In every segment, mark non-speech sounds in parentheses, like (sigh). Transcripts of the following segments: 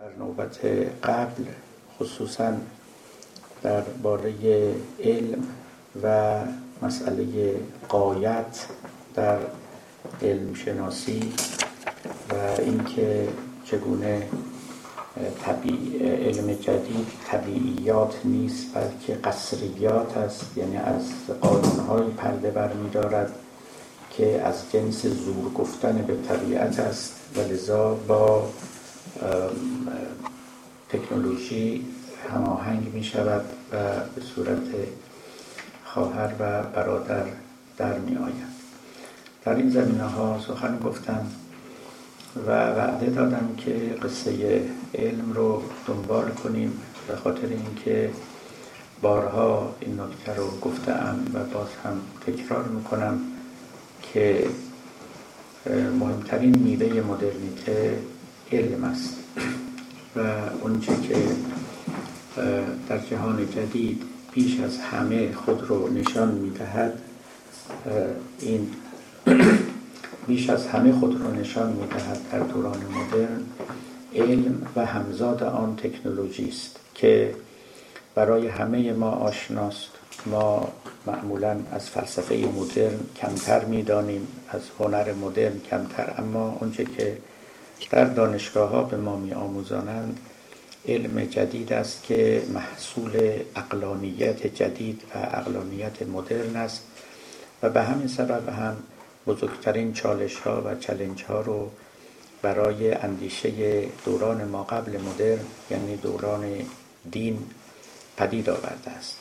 در نوبت قبل خصوصا در باره علم و مسئله قایت در علم شناسی و اینکه چگونه علم جدید طبیعیات نیست بلکه قصریات است. یعنی از قانونهای پرده برمیدارد که از جنس زور گفتن به طبیعت است. و لذا با تکنولوژی هماهنگ می شود و به صورت خواهر و برادر در می آید. در این زمینه ها سخن گفتم و وعده دادم که قصه علم رو دنبال کنیم به خاطر اینکه بارها این نکته رو گفتم و باز هم تکرار می‌کنم که مهمترین میوه مدرنیته علم است. و اونچه که در جهان جدید (clears throat) بیش از همه خود رو نشان می‌دهد این بیش از همه خود رو نشان می‌دهد در دوران مدرن علم و همزاد آن تکنولوژی است که برای همه ما آشناست. ما معمولا از فلسفه مدرن کمتر می‌دانیم از هنر مدرن کمتر اما اونچه که در دانشگاه ها به ما می آموزانند علم جدید است که محصول اقلانیت جدید و اقلانیت مدرن است و به همین سبب هم بزرگترین چالش ها و چلنج ها رو برای اندیشه دوران ما قبل مدرن یعنی دوران دین پدید آورده است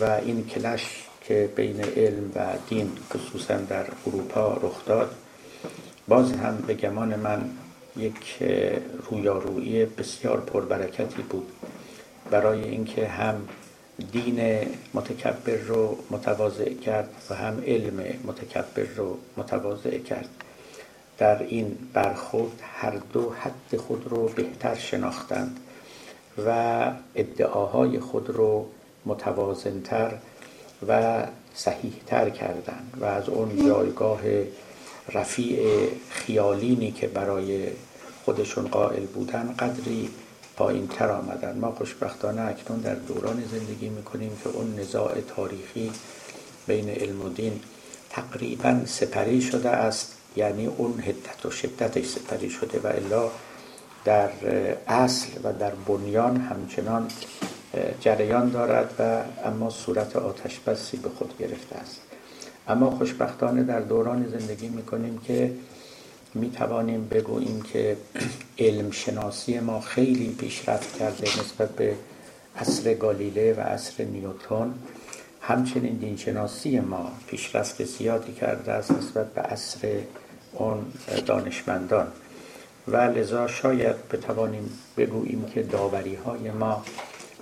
و این کلش که بین علم و دین خصوصا در اروپا رخ داد باز هم به گمان من یک رویارویی بسیار پربرکتی بود. برای اینکه هم دین متکبر رو متواضع کرد و هم علم متکبر رو متواضع کرد. در این برخورد هر دو حد خود رو بهتر شناختند و ادعاهای خود رو متوازنتر و صحیحتر کردند. و از اون جایگاه رفیع خیالینی که برای خودشون قائل بودن قدری پایین تر آمدن. ما خوشبختانه اکنون در دوران زندگی می‌کنیم که اون نزاع تاریخی بین علم و دین تقریبا سپری شده است. یعنی اون حدت و شدتش سپری شده و الا در اصل و در بنیان همچنان جریان دارد و اما صورت آتش بسی به خود گرفته است. اما خوشبختانه در دوران زندگی می‌کنیم که می توانیم بگوییم که علم شناسی ما خیلی پیشرفت کرده نسبت به عصر گالیله و عصر نیوتون همچنین دینشناسی ما پیشرفت زیادی کرده است نسبت به عصر اون دانشمندان. و لذا شاید بتوانیم بگوییم که داوری های ما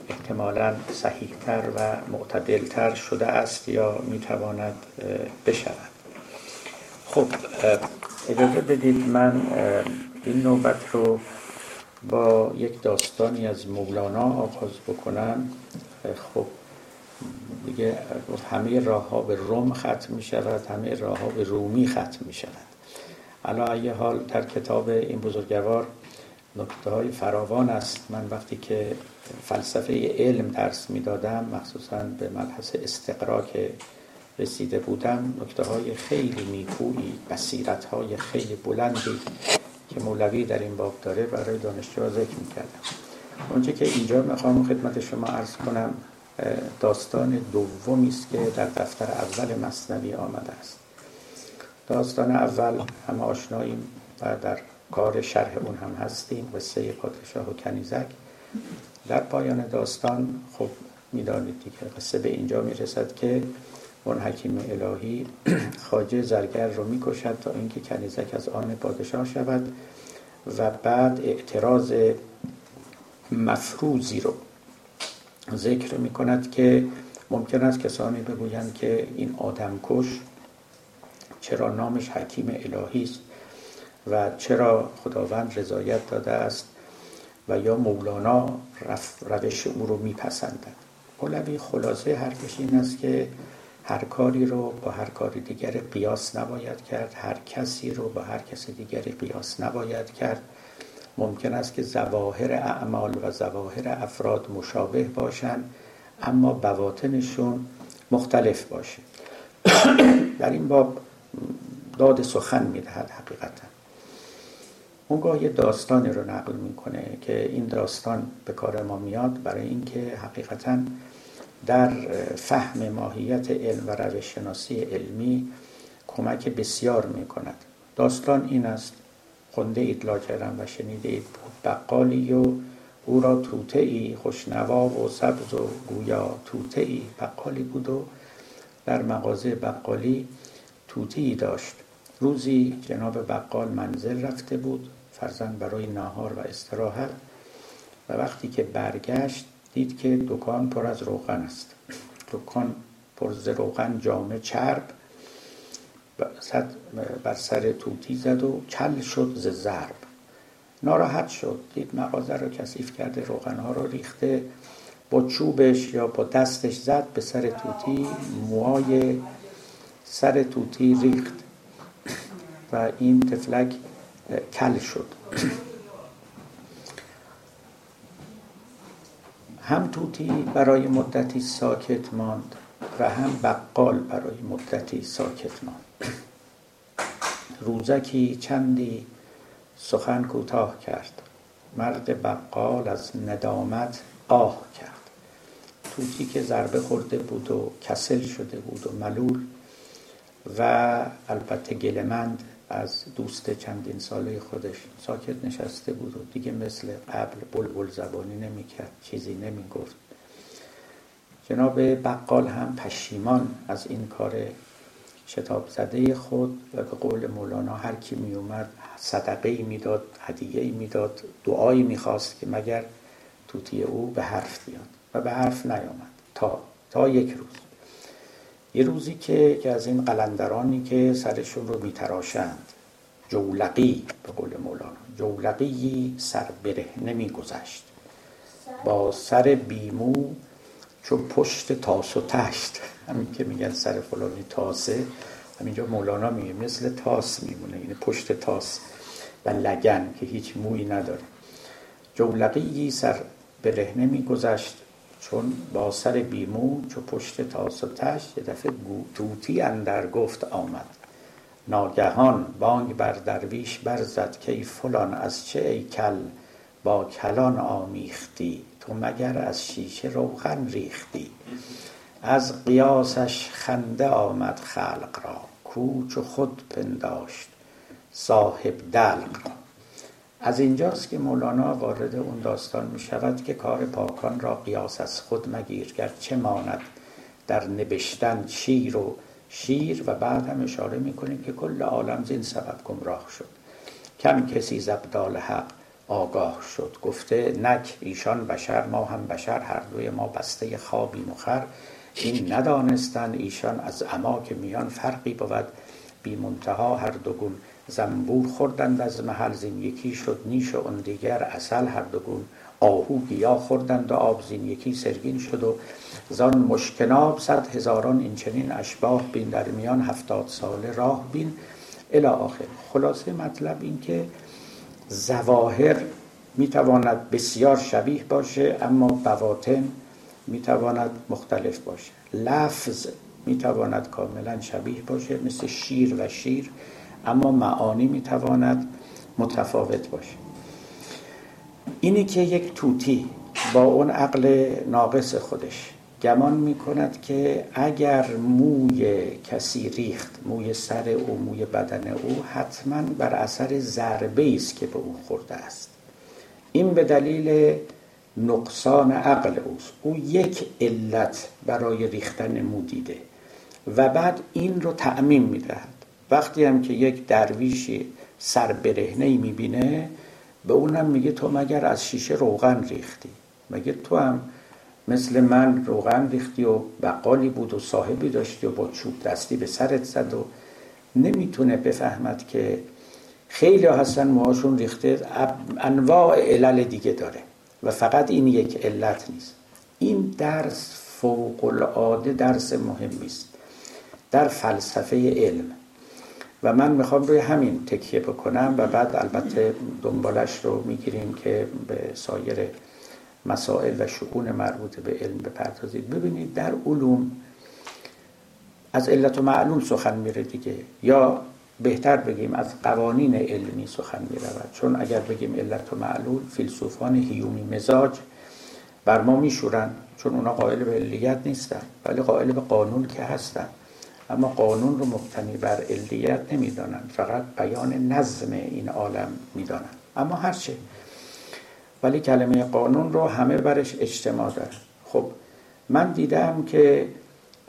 احتمالا صحیحتر و معتدلتر شده است یا می‌تواند بشود. خب اجازه بدید من این نوبت رو با یک داستانی از مولانا آغاز بکنم. خب دیگه همه راه ها به روم ختم می شود همه راه ها به رومی ختم می شود علا ای حال در کتاب این بزرگوار نکته های فراوان است. من وقتی که فلسفه علم درس می دادم مخصوصا به مبحث استقرا که رسیده بودم نکته های خیلی نیکویی بصیرت های خیلی بلندی که مولوی در این باب داره برای دانشجو ذکر می‌کردم. اونچه که اینجا می‌خوام خدمت شما عرض کنم داستان دومی است که در دفتر اول مصنوی آمده است. داستان اول هم آشناییم و در کار شرح اون هم هستیم قصه پادشاه و کنیزک. در پایان داستان خب می‌دانید دیگه قصه به اینجا می‌رسد که اون حکیم الهی (clears throat) خاجه زرگر رو می‌کشد تا اینکه کنیزک از آن پادشاه شود و بعد اعتراض مفروضی رو ذکر می کند که ممکن است کسانی بگویند که این آدمکش چرا نامش حکیم الهی است و چرا خداوند رضایت داده است و یا مولانا روش او رو میپسندد. مولوی خلاصه حرفش این است که هر کاری رو با هر کاری دیگری قیاس نباید کرد هر کسی رو با هر کسی دیگری قیاس نباید کرد. ممکن است که زواهر اعمال و زواهر افراد مشابه باشند اما بواطنشون مختلف باشه. در این باب داد سخن می‌دهد حقیقتا. اونگاه یه داستانی رو نقل می‌کنه که این داستان به کار ما میاد برای اینکه حقیقتا در فهم ماهیت علم و روش شناسی علمی کمک بسیار می‌کند. داستان این است خونده اید لاجرم و شنیده اید بقالی و او را توته ای خوشنوا و سبز و گویا توته ای بقالی بود و در مغازه بقالی توته ای داشت. روزی جناب بقال منزل رفته بود فرزن برای ناهار و استراحت و وقتی که برگشت دید که دکان پر از روغن است. دکان پر از روغن جامه چرب بر سر توتی زد و کل شد ز ضرب. ناراحت شد. دید مغازه رو کثیف کرده روغنها رو ریخته با چوبش یا با دستش زد به سر توتی موهای سر توتی ریخت و این تفلک کل شد. هم توتی برای مدتی ساکت ماند و هم بقال برای مدتی ساکت ماند. روزکی چندی سخن کوتاه کرد. مرد بقال از ندامت آه کرد. توتی که ضربه خورده بود و کسل شده بود و ملول و البته گلمند از دوست چندین ساله خودش ساکت نشسته بود و دیگه مثل قبل بلبل زبانی نمی‌کرد چیزی نمی‌گفت. جناب بقال هم پشیمان از این کار شتاب زده خود و به قول مولانا هر کی می اومد صدقه ای می‌داد هدیه ای می‌داد دعایی می‌خواست که مگر توتی او به حرف بیاد. و به حرف نیامد. تا تا یک روز. یه روزی که که از این قلندرانی که سرشون رو میتراشند جولقی به قول مولانا جولقی سر بره نمیگذشت با سر بیمو چون پشت تاس و تشت همین که میگن سر فلانی تاسه همینجا مولانا میگه مثل تاس میمونه این پشت تاس و لگن که هیچ مویی نداره. جولقی سر به رهنه میگذشت چون با سر بیمو چو پشت تاس و تشت یه دفعه توتی اندر گفت آمد. ناگهان بانگ بر درویش برزد که ای فلان از چه ای کل با کلان آمیختی؟ تو مگر از شیشه روغن ریختی؟ از قیاسش خنده آمد خلق را کوچ خود پنداشت صاحب دلق را. از اینجاست که مولانا وارد اون داستان می شود که کار پاکان را قیاس از خود مگیر چه ماند در نبشتن شیر و شیر و بعد هم اشاره می‌کنیم که کل عالم زین سبب گمراه شد. کم کسی زبدال حق آگاه شد. گفته نک ایشان بشر ما هم بشر هر دوی ما بسته خوابی مخر. این ندانستن ایشان از اما که میان فرقی بود. بی منتها هر دوگون زنبور خوردند از محل زین یکی شد نیش و اون دیگر اصل هر دوگون آهو گیا خوردند و آب زین یکی سرگین شد و زان مشکناب صد هزاران این چنین اشباه بین در میان هفتاد ساله راه بین. الی آخر. خلاصه مطلب این که زواهر می‌تواند بسیار شبیه باشه اما بواطن می‌تواند مختلف باشه. لفظ می‌تواند کاملا شبیه باشه مثل شیر و شیر. اما معانی می‌تواند متفاوت باشه اینی که یک توتی با اون عقل ناقص خودش گمان می‌کند که اگر موی کسی ریخت موی سر او موی بدن او حتما بر اثر ضربه است که به او خورده است. این به دلیل نقصان عقل اوست. او یک علت برای ریختن مو دیده و بعد این رو تعمیم می‌دهد. وقتی هم که یک درویشی سر برهنه می‌بینه به اونم میگه تو مگر از شیشه روغن ریختی؟ مگه تو هم مثل من روغن ریختی و بقالی بود و صاحبی داشتی و با چوب دستی به سرت زد و نمی‌تونه بفهمد که خیلی هستن موهاشون ریخته انواع علل دیگه داره و فقط این یک علت نیست. این درس فوق العاده درس مهمی است. در فلسفه علم و من می‌خوام روی همین تکیه بکنم و بعد البته دنبالش رو می‌گیریم که به سایر مسائل و شکون مربوط به علم بپردازید. ببینید در علوم از علت و معلوم سخن میره دیگه. یا بهتر بگیم از قوانین علمی سخن می رود چون اگر بگیم علت و معلول فیلسوفان هیومی مزاج بر ما میشورن چون اونا قائل به علیت نیستن ولی قائل به قانون که هستن. اما قانون رو مبتنی بر علیت نمی‌دانن فقط بیان نظم این عالم می‌دانن اما هرچه. ولی کلمه قانون رو همه برش اجتماع داره خب من دیدم که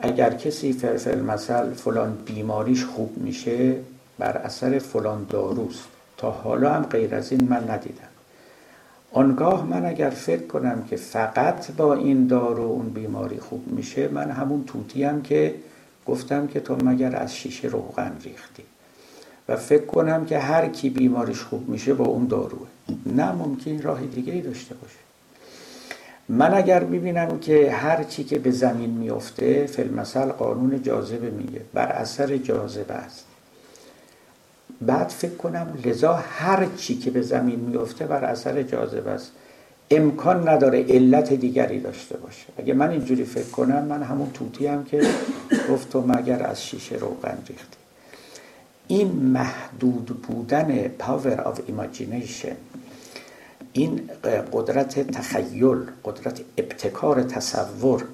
اگر کسی فرفل مثل فلان بیماریش خوب میشه بر اثر فلان داروست. تا حالا هم غیر از این من ندیدم. آنگاه من اگر فکر کنم که فقط با این دارو اون بیماری خوب میشه من همون توتیم که گفتم که تو مگر از شیشه روغن ریختی. و فکر کنم که هر کی بیماریش خوب میشه با اون داروه. نه ممکن راه دیگه ای داشته باشه. من اگر ببینم که هر چی که به زمین میفته فیلمسل قانون جاذبه میگه. بر اثر جاذبه است. بعد فکر کنم لذا هر چی که به زمین میفته بر اثر جاذبه است. امکان نداره علت دیگری داشته باشه. اگه من اینجوری فکر کنم من همون توتی هم که گفت تو مگر از شیشه روغن ریختی. این محدود بودن power of imagination این قدرت تخیل قدرت ابتکار تصور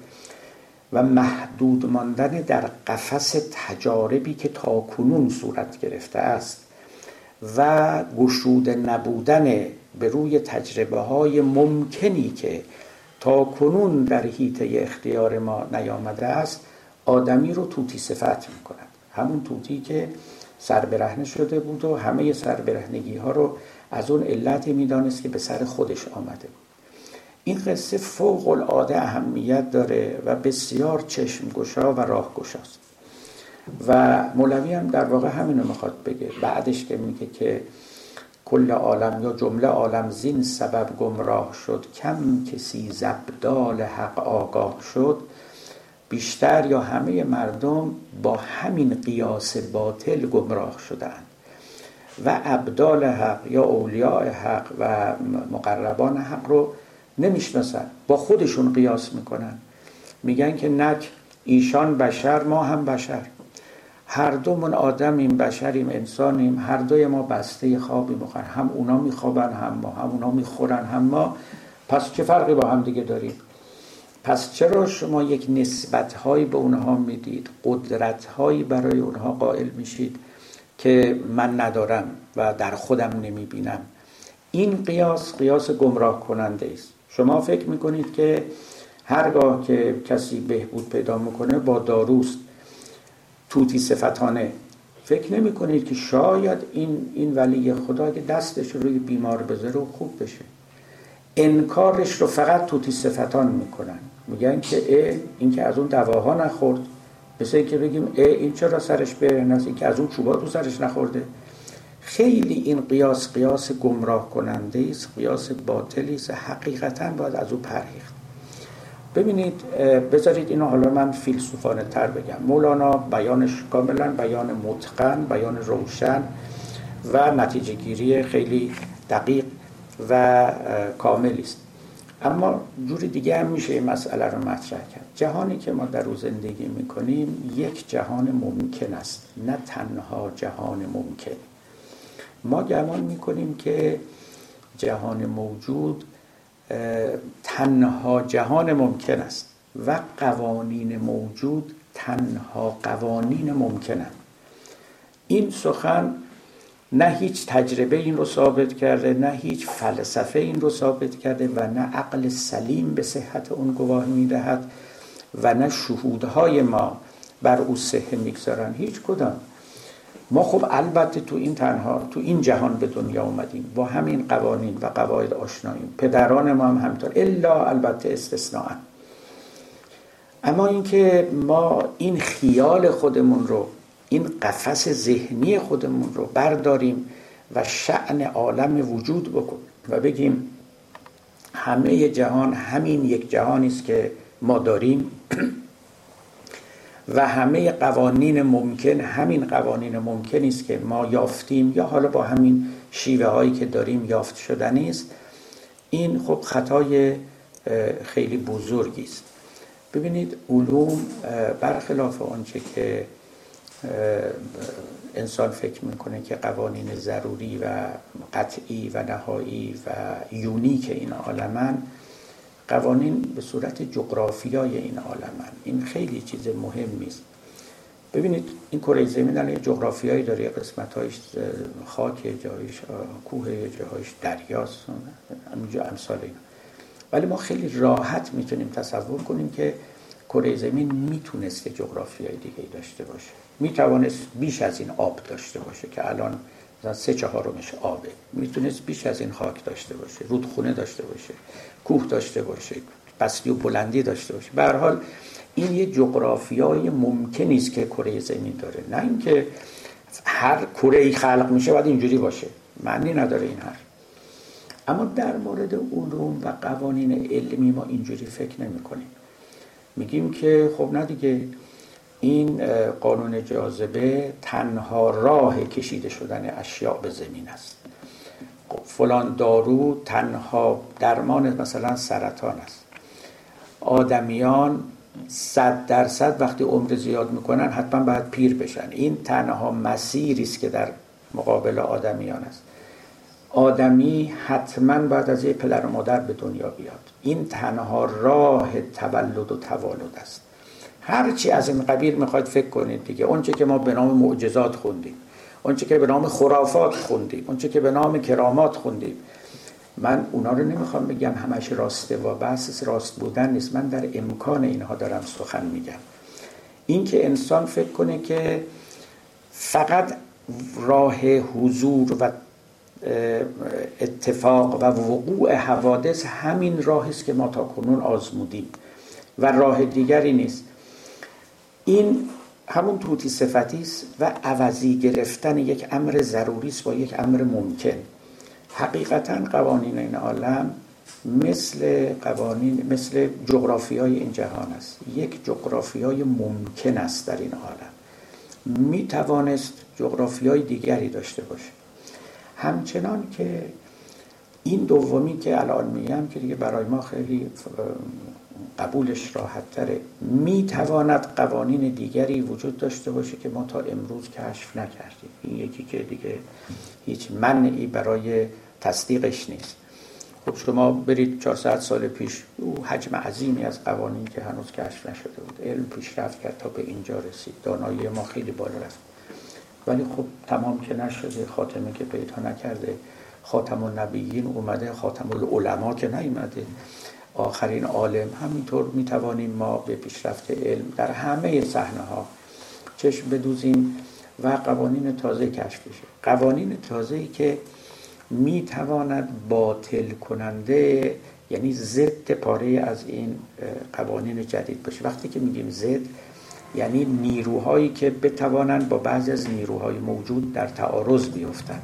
و محدود ماندن در قفس تجاربی که تا کنون صورت گرفته است و گشوده نبودن به روی تجربه های ممکنی که تا کنون در حیطه اختیار ما نیامده است آدمی رو توتی صفت می کند همون توتی که سربرهنه شده بود و همه سربرهنگی ها رو از اون علتی می‌دانست که به سر خودش آمده بود. این قصه فوق العاده اهمیت داره و بسیار چشم گشا و راه گشاست و مولوی هم در واقع همینو می‌خواد بگه. بعدش که میگه که کل عالم یا جمله عالم زین سبب گمراه شد. کم کسی زبدال حق آگاه شد. بیشتر یا همه مردم با همین قیاس باطل گمراه شدند. و ابدال حق یا اولیاء حق و مقربان حق رو نمی‌شناسن. با خودشون قیاس می‌کنن. میگن که نک ایشان بشر ما هم بشر. هر دومون آدمیم بشریم انسانیم هر دوی ما بسته خوابی می‌خورن هم اونا میخوابن هم ما هم اونا می‌خورن هم ما. پس چه فرقی با هم دیگه داریم؟ پس چرا شما یک نسبت هایی به اونها می‌دید؟ قدرت هایی برای اونها قائل میشید که من ندارم و در خودم نمی‌بینم؟ این قیاس قیاس گمراه کننده است. شما فکر می‌کنید که هرگاه که کسی بهبود پیدا می‌کنه با داروست. توتی صفتانه. فکر نمی کنید که شاید این, این ولی خدا که دستش روی بیمار بذاره و خوب بشه. انکارش رو فقط توتی صفتان می‌کنن. میگن که اه این که از اون دواها نخورد. مثل که بگیم اه این چرا سرش برهن است این که از اون چوبا تو سرش نخورده. خیلی این قیاس قیاس گمراه کننده است قیاس باطلی است. حقیقتا باید از او پرهیخت ببینید بذارید اینو حالا من فیلسوفانه تر بگم. مولانا بیانش کاملا بیان متقن بیان روشن و نتیجه گیری خیلی دقیق و کاملی است. اما جور دیگه هم میشه این مسئله رو مطرح کرد. جهانی که ما در روز زندگی می‌کنیم یک جهان ممکن است. نه تنها جهان ممکن. ما گمان می‌کنیم که جهان موجود تنها جهان ممکن است و قوانین موجود تنها قوانین ممکنند. این سخن نه هیچ تجربه این رو ثابت کرده نه هیچ فلسفه این رو ثابت کرده و نه عقل سلیم به صحت اون گواهی می‌دهد و نه شهودهای ما بر او صحه می‌گذارن هیچ کدام. ما خب البته تو این تنها تو این جهان به دنیا اومدیم. با همین قوانین و قواعد آشناییم. پدران ما هم همطور الا البته استثناء اما اینکه ما این خیال خودمون رو این قفس ذهنی خودمون رو برداریم و شعن عالم وجود بکن و بگیم همه جهان همین یک جهانی است که ما داریم. (clears throat) و همه قوانین ممکن همین قوانین ممکنی است که ما یافتیم یا حالا با همین شیوه هایی که داریم یافت شدنی است. این خب خطای خیلی بزرگی است. ببینید علوم برخلاف آنچه که انسان فکر می‌کنه که قوانین ضروری و قطعی و نهایی و یونیک این عالمن قوانین به صورت جغرافیای این عالمن این خیلی چیز مهمی است ببینید این کره زمین الان جغرافیایی داره قسمت هایش خاک جایش کوه جایش دریاست. همینجا امثال این ولی ما خیلی راحت می‌تونیم تصور کنیم که کره زمین می‌تونست که جغرافیای دیگه داشته باشه. می‌توانست بیش از این آب داشته باشه که الان سه چهارمش آبه. می‌تونست بیش از این خاک داشته باشه رودخونه داشته باشه کوه داشته باشه بستی و بلندی داشته باشه. به حال این یه جغرافیای ممکنی است که کره زمین داره. نه اینکه هر کره ای خلق میشه باید اینجوری باشه. معنی نداره این هر اما در مورد علوم و قوانین علمی ما اینجوری فکر نمی کنیم میگیم که خب نه دیگه این قانون جاذبه تنها راه کشیده شدن اشیاء به زمین است. خب فلان دارو تنها درمان مثلا سرطان است. آدمیان صد درصد وقتی عمر زیاد می‌کنن حتما باید پیر بشن. این تنها مسیری است که در مقابل آدمیان است. آدمی حتما بعد از یه پدر و مادر به دنیا بیاد. این تنها راه تولد و توالد است. هرچی از این قبیل می‌خواید فکر کنید دیگه. اونچه که ما به نام معجزات خوندیم اونچه که به نام خرافات خوندیم اونچه که به نام کرامات خوندیم. من اونا رو نمی‌خوام بگم همش راسته و بحث راست بودن نیست. من در امکان اینها دارم سخن میگم. این که انسان فکر کنه که فقط راه حضور و اتفاق و وقوع حوادث همین راهی است که ما تا کنون آزمودیم. و راه دیگری نیست. این همون توتی صفتی است و عوضی گرفتن یک امر ضروری است با یک امر ممکن. حقیقتا قوانین این عالم مثل قوانین مثل جغرافی های این جهان است. یک جغرافی های ممکن است در این عالم. می توانست جغرافی های دیگری داشته باشه. همچنان که این دومی که الان میگم که دیگه برای ما خیلی قبولش راحت تره. می تواند قوانین دیگری وجود داشته باشه که ما تا امروز کشف نکردیم. این یکی که دیگه هیچ منعی برای تصدیقش نیست. خب شما برید 400 سال پیش او حجم عظیمی از قوانین که هنوز کشف نشده بود. علم پیشرفت کرد تا به اینجا رسید. دانایی ما خیلی بالا رفت. ولی خب تمام که نشده خاتمه که پیدا نکرده خاتم النبیین اومده خاتم العلماء که نیومده. آخرین عالم. همینطور می‌توانیم ما به پیشرفت علم در همه صحنه ها چشم بدوزیم و قوانین تازه کشف بشه. قوانین تازه که می‌تواند باطل کننده یعنی ضد پاره از این قوانین جدید باشه وقتی که میگیم ضد یعنی نیروهایی که بتوانند با بعضی از نیروهای موجود در تعارض بیفتند.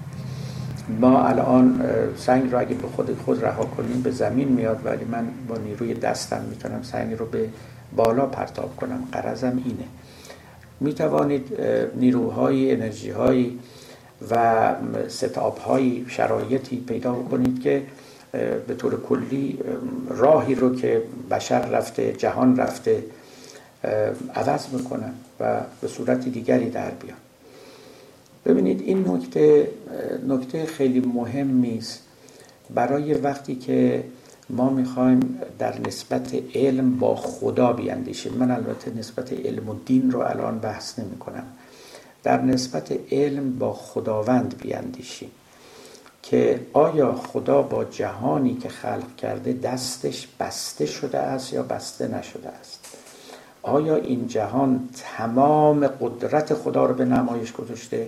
ما الان سنگ رو اگه به خود خود رها کنیم به زمین میاد ولی من با نیروی دستم می‌تونم سنگ رو به بالا پرتاب کنم. قرضم اینه. می‌توانید نیروهای انرژی های و ستاب های شرایطی پیدا کنید که به طور کلی راهی رو که بشر رفته جهان رفته عوض می‌کنن و به صورت دیگری در بیان. ببینید این نکته نکته خیلی مهمی است برای وقتی که ما می‌خوایم در نسبت علم با خدا بیاندیشیم من البته نسبت علم و دین رو الان بحث نمی کنم در نسبت علم با خداوند بیاندیشیم که آیا خدا با جهانی که خلق کرده دستش بسته شده است یا بسته نشده است؟ آیا این جهان تمام قدرت خدا رو به نمایش گذاشته؟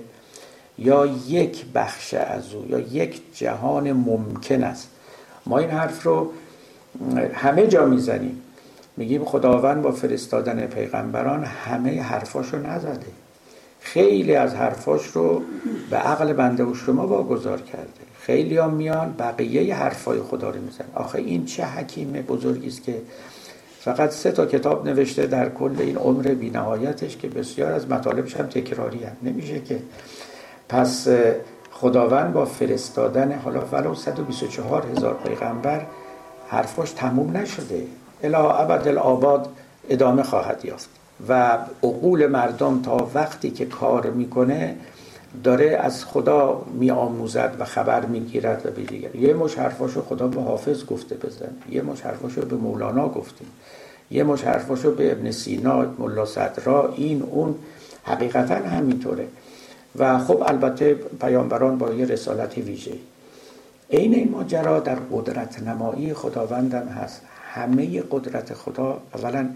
یا یک بخش از او یا یک جهان ممکن است. ما این حرف رو همه جا می‌زنیم. میگیم خداوند با فرستادن پیغمبران همه حرفاش رو نزده. خیلی از حرفاش رو به عقل بنده و شما واگذار کرده. خیلی هم میان بقیه حرفای خدا رو میزن آخه این چه حکیم بزرگی است که فقط سه تا کتاب نوشته در کل این عمر بینهایتش که بسیار از مطالبش هم تکراری هم. نمیشه که پس خداوند با فرستادن حالا ولو 124 هزار پیغمبر حرفاش تموم نشده. الا ابد الآباد ادامه خواهد یافت. و عقول مردم تا وقتی که کار می‌کنه داره از خدا می آموزد و خبر می‌گیرد و به دیگر. یه مش حرفاشو خدا به حافظ گفته بزن. یه مش حرفاشو به مولانا گفتیم یه مش حرفاشو به ابن سینا ملا صدرا این اون. حقیقتا همینطوره. و خب البته پیامبران با یه رسالت ویژه عین این ماجرا در قدرت نمایی خداوندم هست. همه قدرت خدا اولا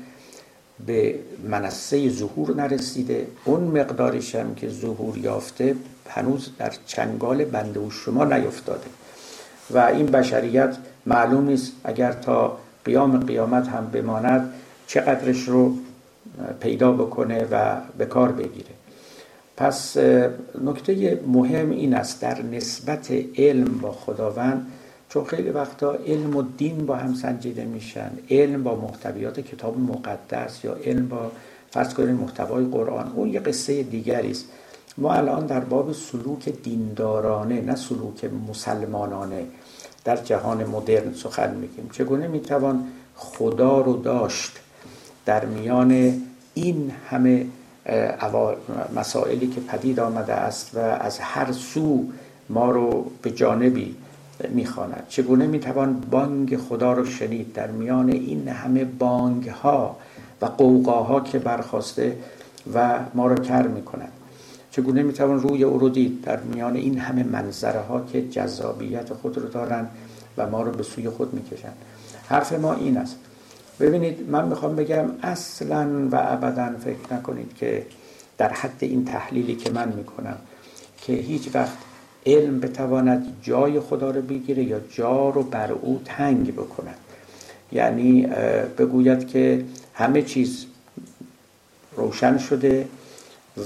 به منصه ظهور نرسیده. اون مقدارش هم که ظهور یافته هنوز در چنگال بنده و شما نیفتاده. و این بشریت معلوم نیست اگر تا قیام قیامت هم بماند چقدرش رو پیدا بکنه و به کار بگیره. پس نکته مهم این است در نسبت علم با خداوند چون خیلی وقتا علم و دین با هم سنجیده میشن. علم با محتویات کتاب مقدس یا علم با فرض کنید محتوای قرآن اون یه قصه دیگری است. ما الان در باب سلوک دیندارانه نه سلوک مسلمانانه در جهان مدرن سخن میگیم. چگونه می‌توان خدا رو داشت در میان این همه مسائلی که پدید آمده است و از هر سو ما رو به جانبی می‌خواند. چگونه می‌توان بانگ خدا رو شنید؟ در میان این همه بانگ ها و قوقاها که برخواسته و ما رو کر می‌کند. چگونه می‌توان روی او رو دید؟ در میان این همه منظره ها که جذابیت خود رو دارن و ما رو به سوی خود می‌کشن حرف ما این است. ببینید من می‌خوام بگم اصلا و ابدا فکر نکنید که در حد این تحلیلی که من می‌کنم که هیچ وقت علم بتواند جای خدا رو بگیره یا جا رو بر او تنگ بکند. یعنی بگوید که همه چیز روشن شده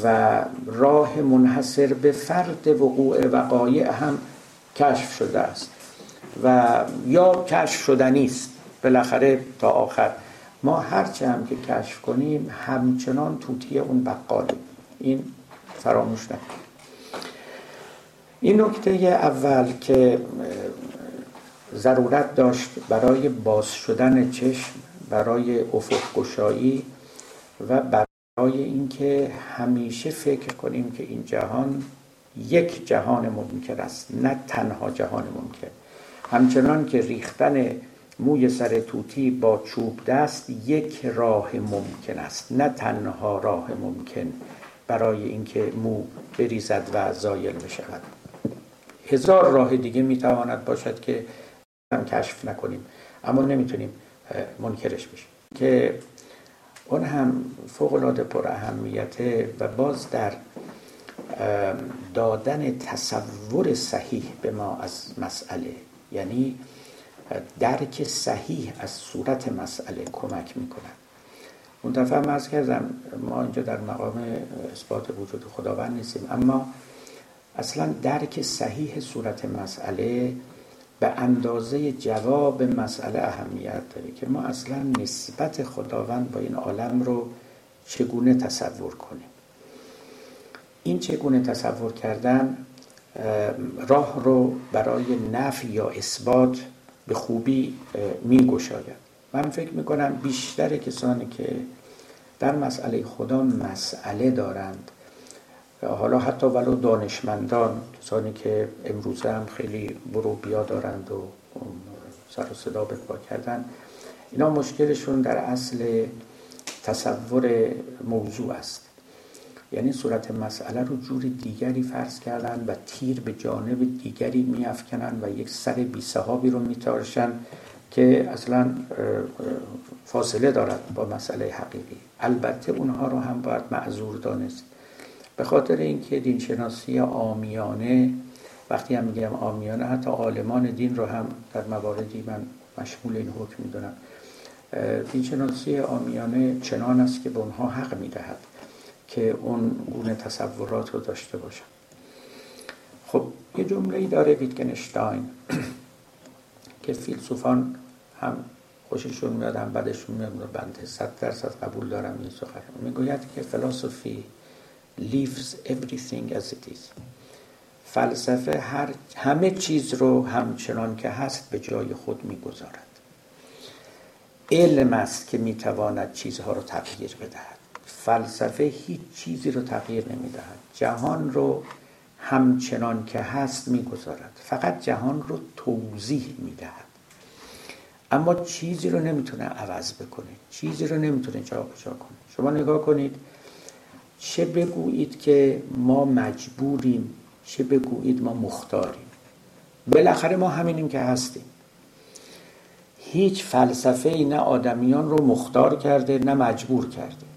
و راه منحصر به فرد وقوع وقایع هم کشف شده است و یا کشف شدنی است. بالاخره تا آخر. ما هرچه هم که کشف کنیم همچنان توتی اون بقالی این فراموش نکنیم این نکته اول که ضرورت داشت برای باز شدن چشم برای افق گشایی و برای اینکه همیشه فکر کنیم که این جهان یک جهان ممکن است نه تنها جهان ممکن. همچنان که ریختن موی سر توتی با چوب دست یک راه ممکن است نه تنها راه ممکن برای اینکه مو بریزد و زایل بشود. هزار راه دیگه می‌تواند باشد که هم کشف نکنیم اما نمی‌تونیم منکرش بشیم. که اون هم فوق العاده پر اهمیته و باز در دادن تصور صحیح به ما از مسئله یعنی درک صحیح از صورت مسئله کمک می‌کنن اون دفعه هم کردم ما اینجا در مقام اثبات وجود خداوند نیستیم اما اصلا درک صحیح صورت مسئله به اندازه جواب مسئله اهمیت داره که ما اصلا نسبت خداوند با این عالم رو چگونه تصور کنیم. این چگونه تصور کردن راه رو برای نفی یا اثبات به خوبی می گشاید من فکر می کنم بیشتر کسانی که در مسئله خدا مسئله دارند. حالا حتی ولو دانشمندان کسانی که امروزه هم خیلی برو بیا دارند و سر و صدا به کردن. اینا مشکلشون در اصل تصور موضوع است. یعنی صورت مسئله رو جور دیگری فرض کردن و تیر به جانب دیگری میافکنن و یک سر بی صحابی رو میتارشن که اصلا فاصله دارد با مسئله حقیقی. البته اونها رو هم باید معذور دانست. به خاطر اینکه دینشناسی آمیانه وقتی هم میگم آمیانه حتی عالمان دین رو هم در مواردی من مشمول این حکم می‌دونم. دینشناسی آمیانه چنان است که به اونها حق می‌دهد. که اون گونه تصورات رو داشته باشن خب یه جمله ای داره ویتگنشتاین (clears throat) که فیلسوفان هم خوششون میاد هم بدشون میاد بنده صد درصد قبول دارم این سخن. می‌گوید که فلسفی leaves everything as it is. فلسفه هر همه چیز رو همچنان که هست به جای خود می‌گذارد. علم است که می‌تواند چیزها رو تغییر بدهد. فلسفه هیچ چیزی رو تغییر نمی‌دهد. جهان رو همچنان که هست می‌گذارد. فقط جهان رو توضیح می‌دهد. اما چیزی رو نمی‌تونه عوض بکنه. چیزی رو نمی‌تونه جابجا کنه. شما نگاه کنید چه بگویید که ما مجبوریم چه بگویید ما مختاریم. بالاخره ما همینیم که هستیم. هیچ فلسفه ای نه آدمیان رو مختار کرده نه مجبور کرده.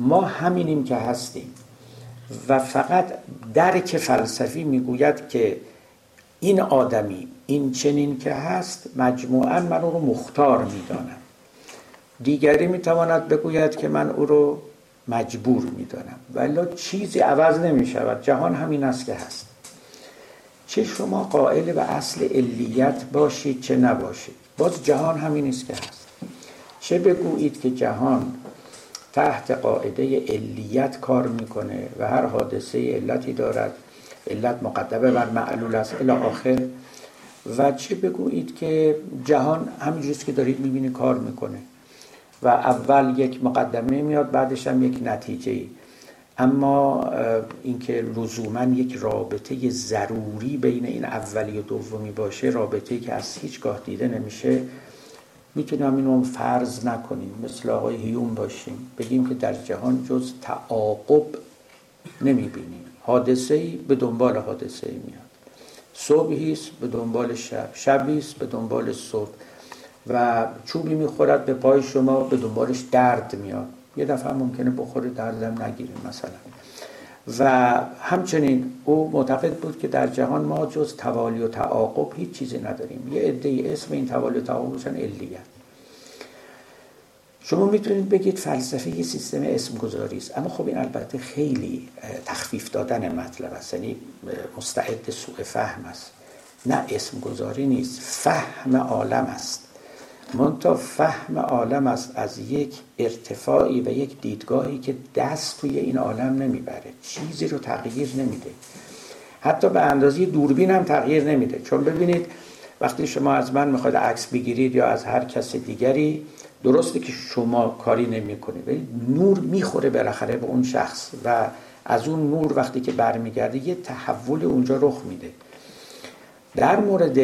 ما همینیم که هستیم. و فقط درک فلسفی می‌گوید که این آدمی این چنین که هست مجموعا من او رو مختار می‌دانم. دیگری می‌تواند بگوید که من او رو مجبور می‌دانم. ولی چیزی عوض نمی شود جهان همین است که هست. چه شما قائل به اصل علیت باشید چه نباشید. باز جهان همین است که هست. چه بگویید که جهان تحت قاعده علیت کار می‌کنه و هر حادثه علتی دارد. علت مقدمه بر معلول است. الی آخر. و چه بگویید که جهان همینجوریست که دارید می‌بینید کار می‌کنه. و اول یک مقدمه میاد بعدش هم یک نتیجه. ای اما اینکه لزوما یک رابطه ضروری بین این اولی و دومی باشه رابطه که از هیچگاه دیده نمیشه می‌تونیم اینو فرض نکنیم مثل آقای هیوم باشیم. بگیم که در جهان جز تعاقب نمی‌بینیم. حادثه ای به دنبال حادثه ای میاد. صبحی است به دنبال شب شبی است به دنبال صبح. و چوبی می‌خورد به پای شما به دنبالش درد میاد. یه دفعه ممکنه بخوره دردم نگیره مثلا. و همچنین او معتقد بود که در جهان ما جز توالی و تعاقب هیچ چیزی نداریم. یه عده اسم این توالی و تعاقب بشن علیت شما می‌تونید بگید فلسفه یه سیستم اسم گذاری است. اما خب این البته خیلی تخفیف دادن مطلب است. یعنی مستعد سوء فهم است. نه اسم گذاری نیست. فهم عالم است. منتها فهم عالم است از یک ارتفاعی و یک دیدگاهی که دست توی این عالم نمی‌بره چیزی رو تغییر نمیده. حتی به اندازه دوربین هم تغییر نمیده. چون ببینید وقتی شما از من می‌خواید عکس بگیرید یا از هر کس دیگری درسته که شما کاری نمی‌کنید ولی نور می‌خوره بالاخره به اون شخص و از اون نور وقتی که برمیگرده یه تحول اونجا رخ میده. در مورد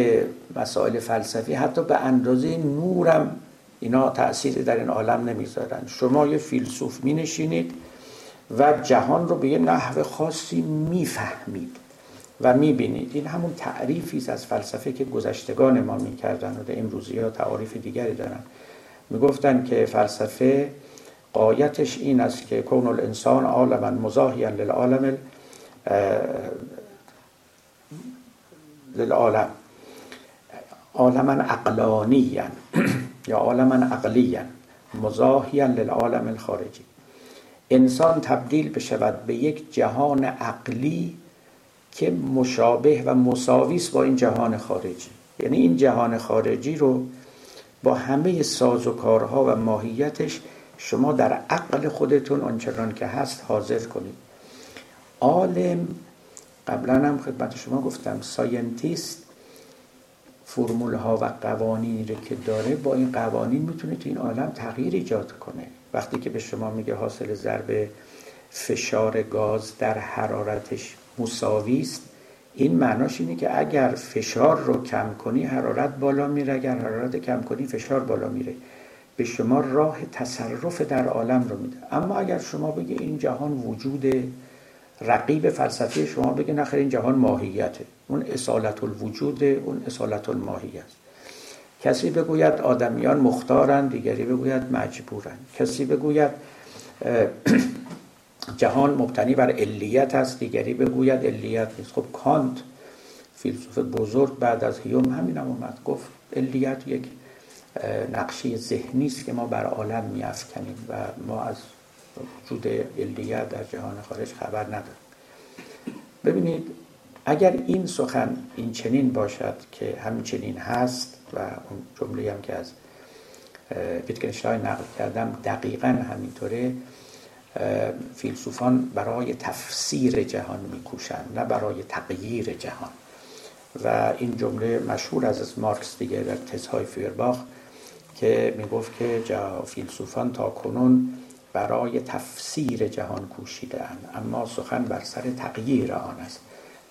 مسائل فلسفی حتی به اندازه نورم اینا تأثیری در این عالم نمی‌ذارن. شما یه فیلسوف می نشینید و جهان رو به یه نحو خاصی می‌فهمید و می‌بینید. این همون تعریفی از فلسفه که گذشتگان ما می‌کردن و در امروزی ها تعاریف دیگری دارن. می‌گفتن که فلسفه قایتش این است که کون الانسان عالما مزاحیا للعالم للعالم. عالما عقلانیا یا عالما عقلیا مزاحیا للعالم الخارجی. انسان تبدیل بشود به یک جهان عقلی که مشابه و مساویس با این جهان خارجی. یعنی این جهان خارجی رو با همه ساز و کارها و ماهیتش شما در عقل خودتون آنچنان که هست حاضر کنید. عالم قبلا هم خدمت شما گفتم scientist فرمول ها و قوانینی رو که داره با این قوانین می‌تونه تو این عالم تغییر ایجاد کنه. وقتی که به شما میگه حاصل ضرب فشار گاز در حرارتش مساوی است این معناش اینه که اگر فشار رو کم کنی حرارت بالا میره اگر حرارت کم کنی فشار بالا میره. به شما راه تصرف در عالم رو میده. اما اگر شما بگی این جهان وجود رقیب فلسفی شما بگه نخیر این جهان ماهیته. اون اصالت الوجود اون اصالت الماهیت است کسی بگوید آدمیان مختارن دیگری بگوید مجبورن کسی بگوید (clears throat) جهان مبتنی بر علیت است دیگری بگوید علیت نیست. خب کانت فیلسوف بزرگ بعد از هیوم همین هم اومد گفت علیت یک نقشه ذهنی است که ما بر عالم میافکنیم و ما از وجود علیت در جهان خارج خبر نداریم ببینید اگر این سخن این چنین باشد که همچنین هست و اون جمله هم که از ویتگنشتاین نقل کردم دقیقا همینطوره فیلسوفان برای تفسیر جهان میکوشند نه برای تغییر جهان. و این جمله مشهور از مارکس دیگه در تزهای فیرباخ که می‌گفت که فیلسوفان تا کنون برای تفسیر جهان کوشیده اند اما سخن بر سر تغییر آن است.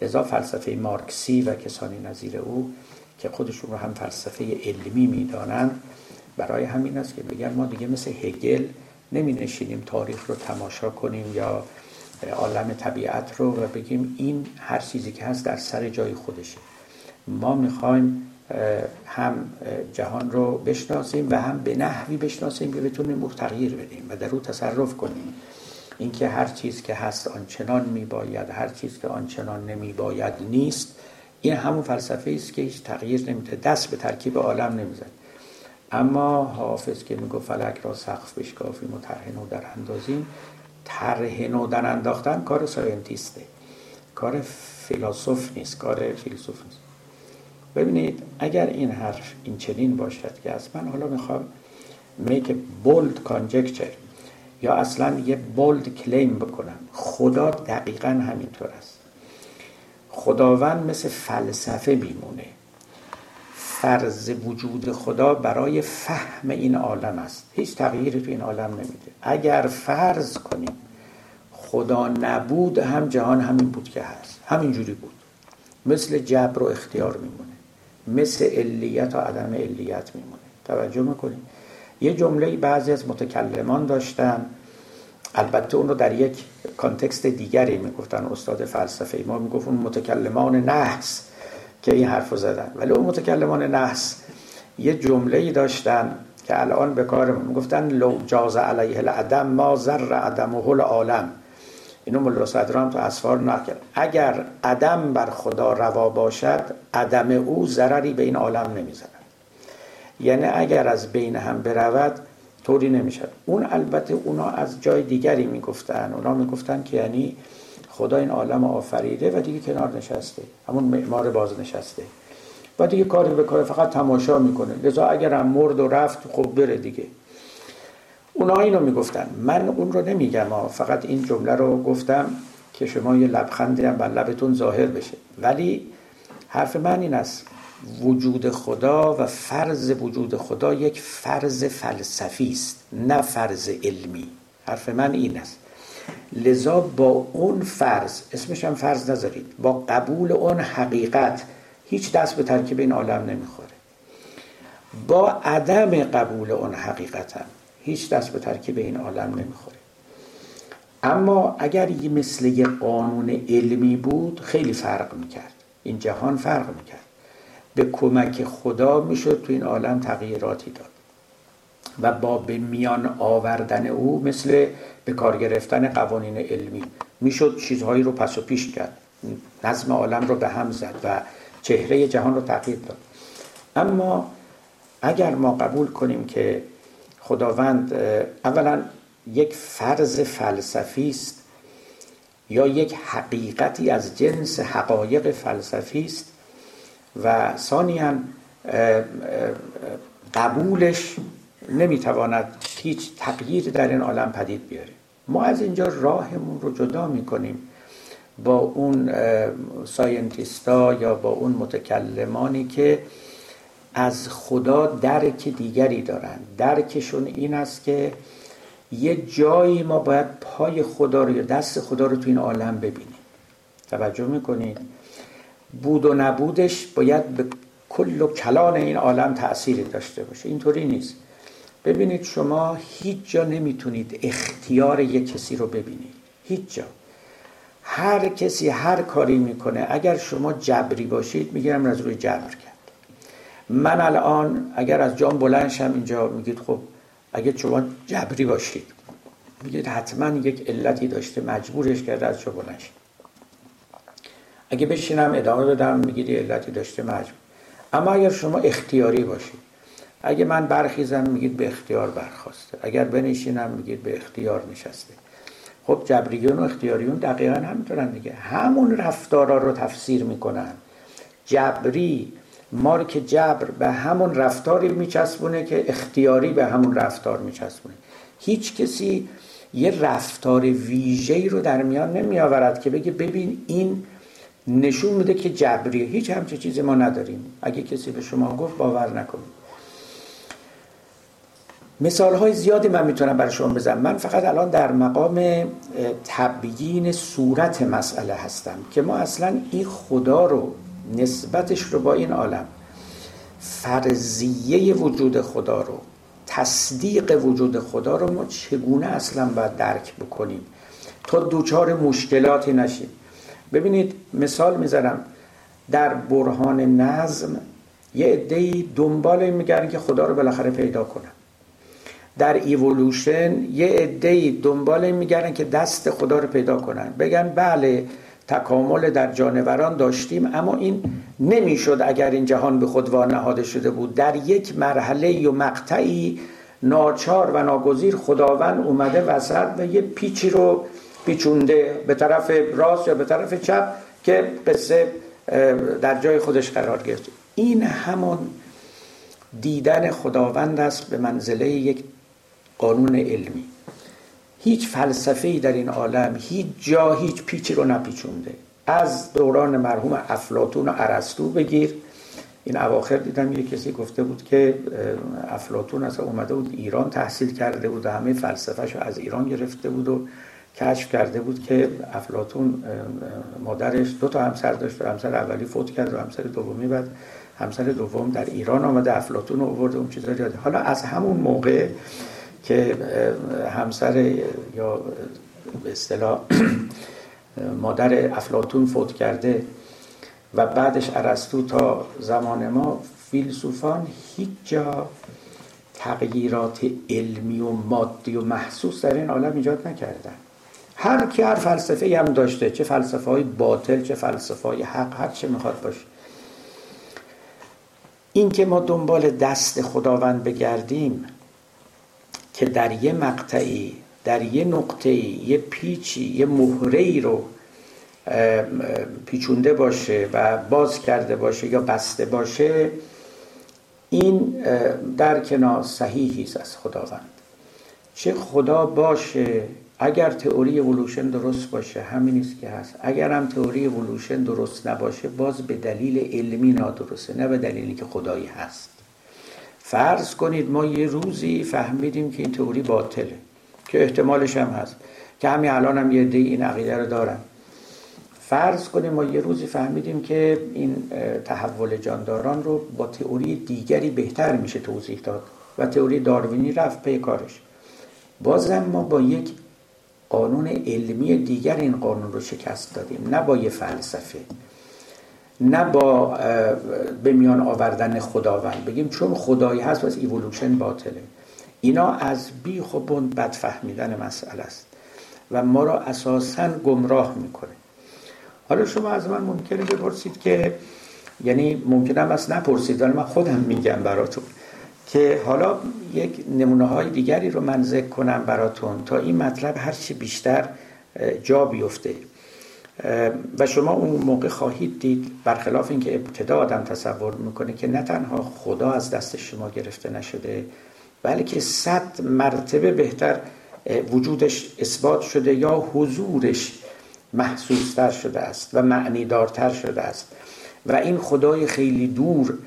لذا فلسفه مارکسی و کسانی نظیر او که خودشون رو هم فلسفه علمی می‌دانند برای همین است که بگن ما دیگه مثل هگل نمی نشینیم تاریخ رو تماشا کنیم یا عالم طبیعت رو و بگیم این هر چیزی که هست در سر جای خودشه. ما می‌خوایم هم جهان رو بشناسیم و هم به نحوی بشناسیم که بتونیم تغییر بدیم و در او تصرف کنیم. اینکه هر چیز که هست آنچنان میباید هر چیز که آنچنان نمیباید نیست این همون فلسفه است که هیچ تغییر نمیده دست به ترکیب عالم نمی‌زد. اما حافظ که میگو فلک را سقف بشکافیم و طرح نو در اندازیم طرح نو در انداختن کار ساینتیسته. کار فیلسوف نیست کار فیلسوف نیست. ببینید اگر این حرف این چنین باشد که از من حالا می‌خوام a bold conjecture یا اصلا یه بولد کلیم بکنم. خدا دقیقا همینطور است. خداوند مثل فلسفه میمونه. فرض وجود خدا برای فهم این عالم است. هیچ تغییری تو این عالم نمیده. اگر فرض کنیم خدا نبود هم جهان همین بود که هست. همینجوری بود. مثل جبر و اختیار میمونه. مثل علیت و عدم علیت میمونه. توجه می‌کنیم یه جمله بعضی از متکلمان داشتن. البته اون رو در یک کانتکست دیگری می‌گفتن. استاد فلسفه ما می‌گفت اون متکلمان نحس که این حرف زدن. ولی اون متکلمان نحس یه جمله ای داشتن که الان به کار می‌گفتن لو جاز علیه العدم ما ذر حل عالم اینو ملا صدرام تو اسفار نکرد اگر عدم بر خدا روا باشد عدم او ضرری به این عالم نمی‌زند. یعنی اگر از بین هم برود طوری نمی‌شد اون البته اونا از جای دیگری می‌گفتن. اونا می‌گفتن که یعنی خدا این عالم آفریده و دیگه کنار نشسته. همون معمار باز نشسته و دیگه کاری به کار فقط تماشا می‌کنه. لذا اگر هم مرد و رفت خب بره دیگه. اونا اینو می‌گفتن. من اون رو نمیگم فقط این جمله رو گفتم که شما یه لبخندی هم بر لبتون ظاهر بشه. ولی حرف من این است. وجود خدا و فرض وجود خدا یک فرض فلسفی است نه فرض علمی. حرف من این است. لذا با اون فرض اسمش هم فرض نذارید با قبول اون حقیقت هیچ دست به ترکیب این عالم نمی‌خوره. با عدم قبول اون حقیقت هیچ دست به ترکیب این عالم نمی‌خوره. اما اگر یه مثل یه قانون علمی بود خیلی فرق می‌کرد. این جهان فرق می‌کرد. به کمک خدا می‌شد تو این عالم تغییراتی داد. و با به میان آوردن او مثل به کار گرفتن قوانین علمی می‌شد چیزهایی رو پس و پیش کرد. نظم عالم رو به هم زد و چهره جهان رو تغییر داد. اما اگر ما قبول کنیم که خداوند اولا یک فرض فلسفی است یا یک حقیقتی از جنس حقایق فلسفی است و ثانیا قبولش نمی‌تواند هیچ تغییر در این عالم پدید بیاره. ما از اینجا راهمون رو جدا می‌کنیم با اون ساینتیستا یا با اون متکلمانی که از خدا درک دیگری دارن. درکشون این است که یه جایی ما باید پای خدا رو یا دست خدا رو تو این عالم ببینیم. توجه می‌کنید؟ بود و نبودش باید به کل و کلان این عالم تأثیری داشته باشه. اینطوری نیست. ببینید شما هیچ جا نمی‌تونید اختیار یک کسی رو ببینید. هیچ جا. هر کسی هر کاری می‌کنه. اگر شما جبری باشید می‌گیرم از روی جبر من الان اگر از جام بلند شم اینجا میگید خب اگر شما جبری باشید. میگید حتما یک علتی داشته مجبورش کرده از جا بلند اگه بشینم ادامه بدم میگید علتی داشته مجبور. اما اگر شما اختیاری باشید اگه من برخیزم میگید به اختیار برخواسته. اگر بنشینم میگید به اختیار نشسته. خب جبریون و اختیاریون دقیقا همینطورن دیگه. همون رفتارا رو تفسیر می‌کنن. جبری ما که جبر به همون رفتاری میچسبونه که اختیاری به همون رفتار میچسبونه. هیچ کسی یه رفتار ویژه‌ای رو در میان نمی آورد که بگه ببین این نشون میده که جبریه. هیچ همچه چیزی ما نداریم. اگه کسی به شما گفت باور نکنید. مثال های زیادی من می‌تونم برای شما بزنم. من فقط الان در مقام تبیین صورت مسئله هستم که ما اصلا این خدا رو نسبتش رو با این عالم فرضیه وجود خدا رو تصدیق وجود خدا رو ما چگونه اصلا باید درک بکنیم؟ تا دوچار مشکلاتی نشیم. ببینید مثال می‌ذارم در برهان نظم یه عده‌ای دنبال میگردن که خدا رو بالاخره پیدا کنن. در ایولوشن یه عده‌ای دنبال میگردن که دست خدا رو پیدا کنن. بگن بله تکامل در جانوران داشتیم اما این نمی‌شد اگر این جهان به خود وانهاده شده بود. در یک مرحله و مقطعی ناچار و ناگزیر خداوند اومده وسط و یه پیچی رو پیچونده به طرف راست یا به طرف چپ که قصه در جای خودش قرار گرفت. این همون دیدن خداوند است به منزله یک قانون علمی. هیچ فلسفه ای در این عالم هیچ جا هیچ پیچی رو نپیچونده. از دوران مرحوم افلاتون و ارسطو بگیر. این اواخر دیدم یه کسی گفته بود که افلاتون اصلا اومده بود ایران تحصیل کرده بود و همه فلسفهش از ایران گرفته بود و کشف کرده بود که افلاتون مادرش دو تا همسر داشت همسر اولی فوت کرد و همسر دومی بعد همسر دوم در ایران آمده افلاتون رو آورده اون چیزا حالا از همون موقع که همسر یا به اصطلاح مادر افلاتون فوت کرده و بعدش ارسطو تا زمان ما فیلسوفان هیچ جا تغییرات علمی و مادی و محسوس در این عالم ایجاد نکردن. هر کی هر فلسفه هم داشته چه فلسفه های باطل چه فلسفه های حق هر چه می‌خواد باشه. این که ما دنبال دست خداوند بگردیم که در یه مقطعی در یه نقطه یه پیچی یه مهره ای رو پیچونده باشه و باز کرده باشه یا بسته باشه این در کنار صحیحی است از خداوند. چه خدا باشه اگر تئوری اولوشن درست باشه همین است که هست. اگر هم تئوری اولوشن درست نباشه باز به دلیل علمی نادرسته نه به دلیلی که خدایی هست. فرض کنید ما یه روزی فهمیدیم که این تئوری باطله که احتمالش هم هست. که همین الان هم یه دی این عقیده رو دارن فرض کنیم ما یه روزی فهمیدیم که این تحول جانداران رو با تئوری دیگری بهتر میشه توضیح داد و تئوری داروینی رفت پی کارش. بازم ما با یک قانون علمی دیگر این قانون رو شکست دادیم نه با یه فلسفه. نه با به میان آوردن خداوند. بگیم چون خدایی هست و از ایولوشن باطله. اینا از بیخ و بن بد فهمیدن مسئله است. و ما را اساسا گمراه می‌کنه. حالا شما از من ممکنه بپرسید که یعنی ممکنم از نپرسید ولی من خودم میگم براتون که حالا یک نمونه های دیگری رو من ذکر کنم براتون تا این مطلب هرچی بیشتر جا بیفته. و شما اون موقع خواهید دید برخلاف اینکه ابتدا آدم تصور می‌کنه که نه تنها خدا از دست شما گرفته نشده بلکه صد مرتبه بهتر وجودش اثبات شده یا حضورش محسوستر شده است و معنیدارتر شده است. و این خدای خیلی دور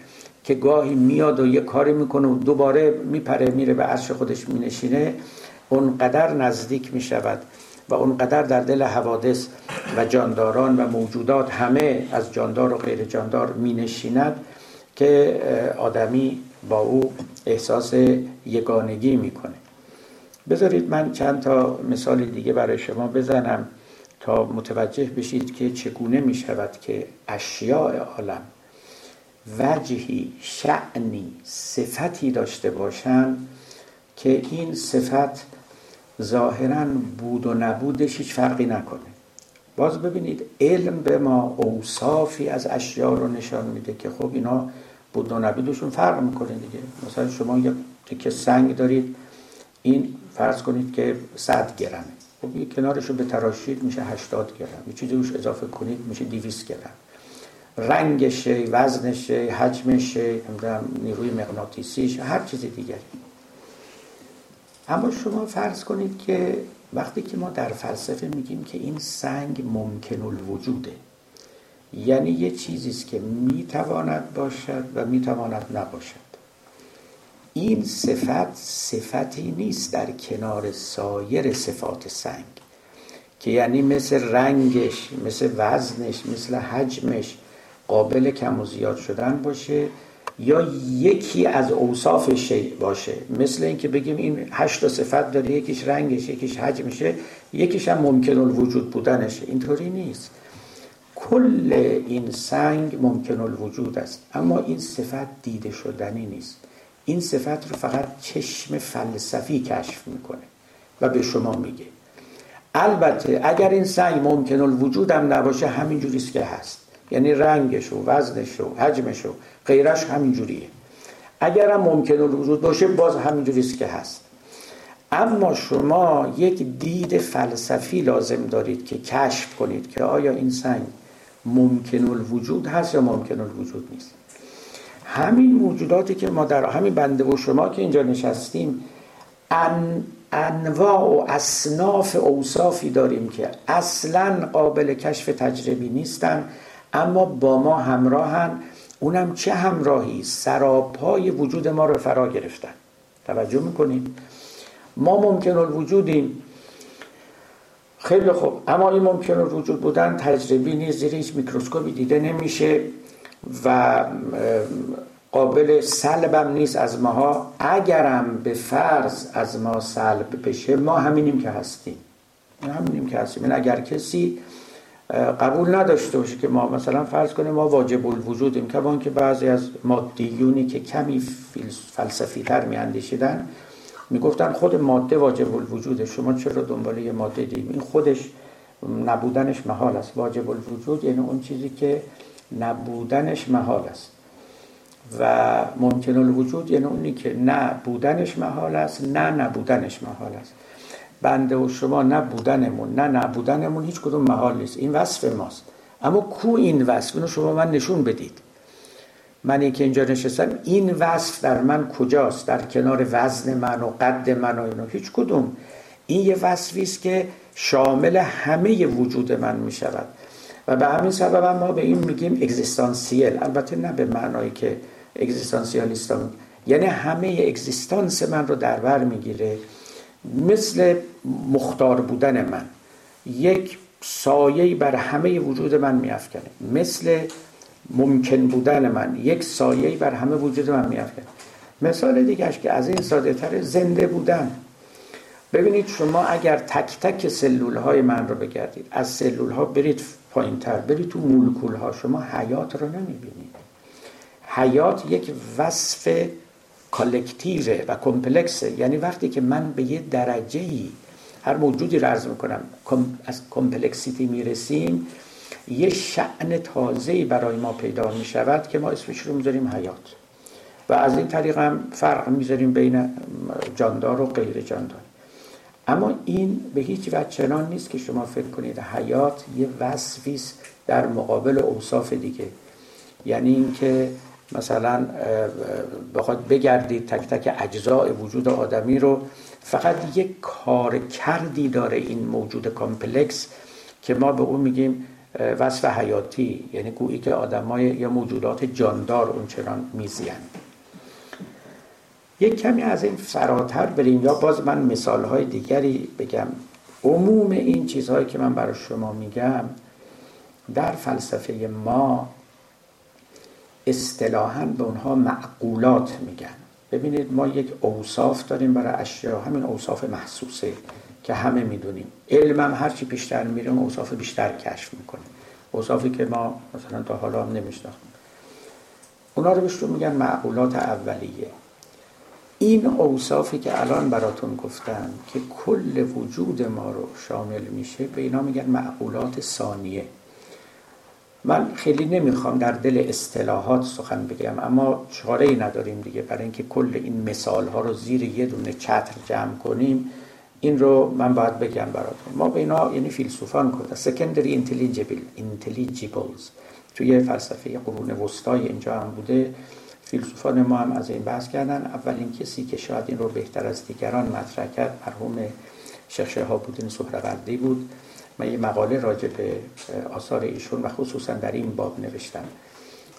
که گاهی میاد و یه کاری می‌کنه و دوباره میپره میره به عرش خودش مینشینه اونقدر نزدیک می‌شود. و اونقدر در دل حوادث و جانداران و موجودات همه از جاندار و غیر جاندار مینشیند که آدمی با او احساس یگانگی می‌کنه. بذارید من چند تا مثال دیگه برای شما بزنم تا متوجه بشید که چگونه می شود که اشیاء عالم وجهی شعنی صفتی داشته باشند که این صفت ظاهرا بود و نبودش هیچ فرقی نکنه. باز ببینید علم به ما اوصافی از اشیاء رو نشان میده که خب اینا بود و نبودشون فرق می‌کنه دیگه. مثلا شما یه تکه سنگ دارید این فرض کنید که 100 گرمه. خب یه کنارش رو به تراشید میشه 80 گرم. یه چیزی روش اضافه کنید میشه 200 گرم. رنگشه وزنشه حجمشه نیروی مغناطیسیش هر چیز دیگری. اما شما فرض کنید که وقتی که ما در فلسفه میگیم که این سنگ ممکن الوجوده یعنی یه چیزی است که می‌تواند باشد و می‌تواند نباشد. این صفت صفتی نیست در کنار سایر صفات سنگ که یعنی مثل رنگش مثل وزنش مثل حجمش قابل کم و زیاد شدن باشه یا یکی از اوصاف شیء باشه. مثل اینکه بگیم این هشت صفت داره یکیش رنگش یکیش حجمشه یکیش هم ممکن الوجود بودنشه. اینطوری نیست. کل این سنگ ممکن الوجود است. اما این صفت دیده شدنی نیست. این صفت رو فقط چشم فلسفی کشف می‌کنه و به شما میگه. البته اگر این سنگ ممکن الوجود هم نباشه همین جوریست که هست. یعنی رنگش و وزنش و حجمش و غیرش همین جوریه اگر هم ممکن الوجود باشه باز همین جوریست که هست. اما شما یک دید فلسفی لازم دارید که کشف کنید که آیا این سنگ ممکن الوجود هست یا ممکن الوجود نیست. همین موجوداتی که ما در همین بنده و شما که اینجا نشستیم ان انواع و اصناف اوصافی داریم که اصلا قابل کشف تجربی نیستن اما با ما همراهن. اونم چه همراهی سرابهای وجود ما رو فرا گرفتن. توجه می‌کنید؟ ما ممکن الوجودیم خیلی خوب. اما این ممکن الوجود بودن تجربی نیست زیر هیچ میکروسکوپی دیده نمیشه و قابل سلبم نیست از ماها. اگرم به فرض از ما سلب بشه ما همینیم که هستیم. همینیم که هستیم. این اگر کسی قبول نداشته باشه که ما مثلا فرض کنیم ما واجب الوجودیم که که بعضی از مادیونی که کمی فلسفی تر می اندیشیدن می‌گفتن خود ماده واجب الوجوده شما چرا دنبال یه ماده دیم این خودش نبودنش محال است. واجب الوجود یعنی اون چیزی که نبودنش محال است. و ممکن الوجود یعنی اونی که نه بودنش محال است نه نبودنش محال است. بنده و شما نه بودنمون نه نبودنمون هیچ کدوم محال نیست. این وصف ماست. اما کو این وصف؟ اینو شما من نشون بدید. من که اینجا نشستم. این وصف در من کجاست؟ در کنار وزن من و قد من و اینو هیچ کدوم. این یه وصفی است که شامل همه وجود من می شود و به همین سبب ما به این میگیم اگزیستانسیل. البته نه به معنایی که اگزیستانسیالیستان یعنی همه اگزیستانس من رو در بر می‌گیره. مثل مختار بودن من. یک سایه بر همه وجود من میافکنه مثل ممکن بودن من. یک سایه بر همه وجود من میافکنه مثال دیگهش که از این ساده تر زنده بودن. ببینید شما اگر تک تک سلول های من رو بگردید از سلول ها برید پایین تر برید تو مولکول ها شما حیات رو نمی‌بینید. حیات یک وصف کالکتیوه و کمپلکسه یعنی وقتی که من به یه درجه ای هر موجودی رو عرض می‌کنم از کمپلکسیتی می‌رسیم یه شعن تازه برای ما پیدا می شود که ما اسمش رو می‌ذاریم حیات. و از این طریق هم فرق می‌ذاریم بین جاندار و غیر جاندار. اما این به هیچ وجه چنان نیست که شما فکر کنید حیات یه وصفی در مقابل اوصاف دیگه. یعنی اینکه مثلا بخواد بگردید تک تک اجزاء وجود آدمی رو. فقط یک کارکردی داره این موجود complex که ما به اون میگیم وصف حیاتی. یعنی گویی که آدمای یا موجودات جاندار اونچنان میزیند یک کمی از این فراتر بریم. یا باز من مثالهای دیگری بگم. عموم این چیزهایی که من برای شما میگم در فلسفه ما اصطلاحا به اونها معقولات میگن. ببینید ما یک اوصاف داریم برای اشیا همین اوصاف محسوسه که همه می‌دونیم. علمم هرچی بیشتر میره اوصاف بیشتر کشف می‌کنه. اوصافی که ما مثلا تا حالا هم نمیشناختیم. اونا رو بهشون میگن معقولات اولیه. این اوصافی که الان براتون گفتم که کل وجود ما رو شامل میشه به اینا میگن معقولات ثانیه. من خیلی نمی‌خوام در دل اصطلاحات سخن بگم اما چاره ای نداریم دیگه. برای اینکه کل این مثال ها رو زیر یه دونه چتر جمع کنیم این رو من باید بگم براتون. ما به اینا یعنی فیلسوفان کده سکندری انتلیجیبل انتلیجیبلز توی فلسفه قرون وسطای اینجا هم بوده. فیلسوفان ما هم از این بحث کردن. اولین کسی که شاید این رو بهتر از دیگران مطرح کرد مرحوم شیخ شهابالدین سهروردی بود. من یه مقاله راجع به آثار ایشون و خصوصا در این باب نوشتم.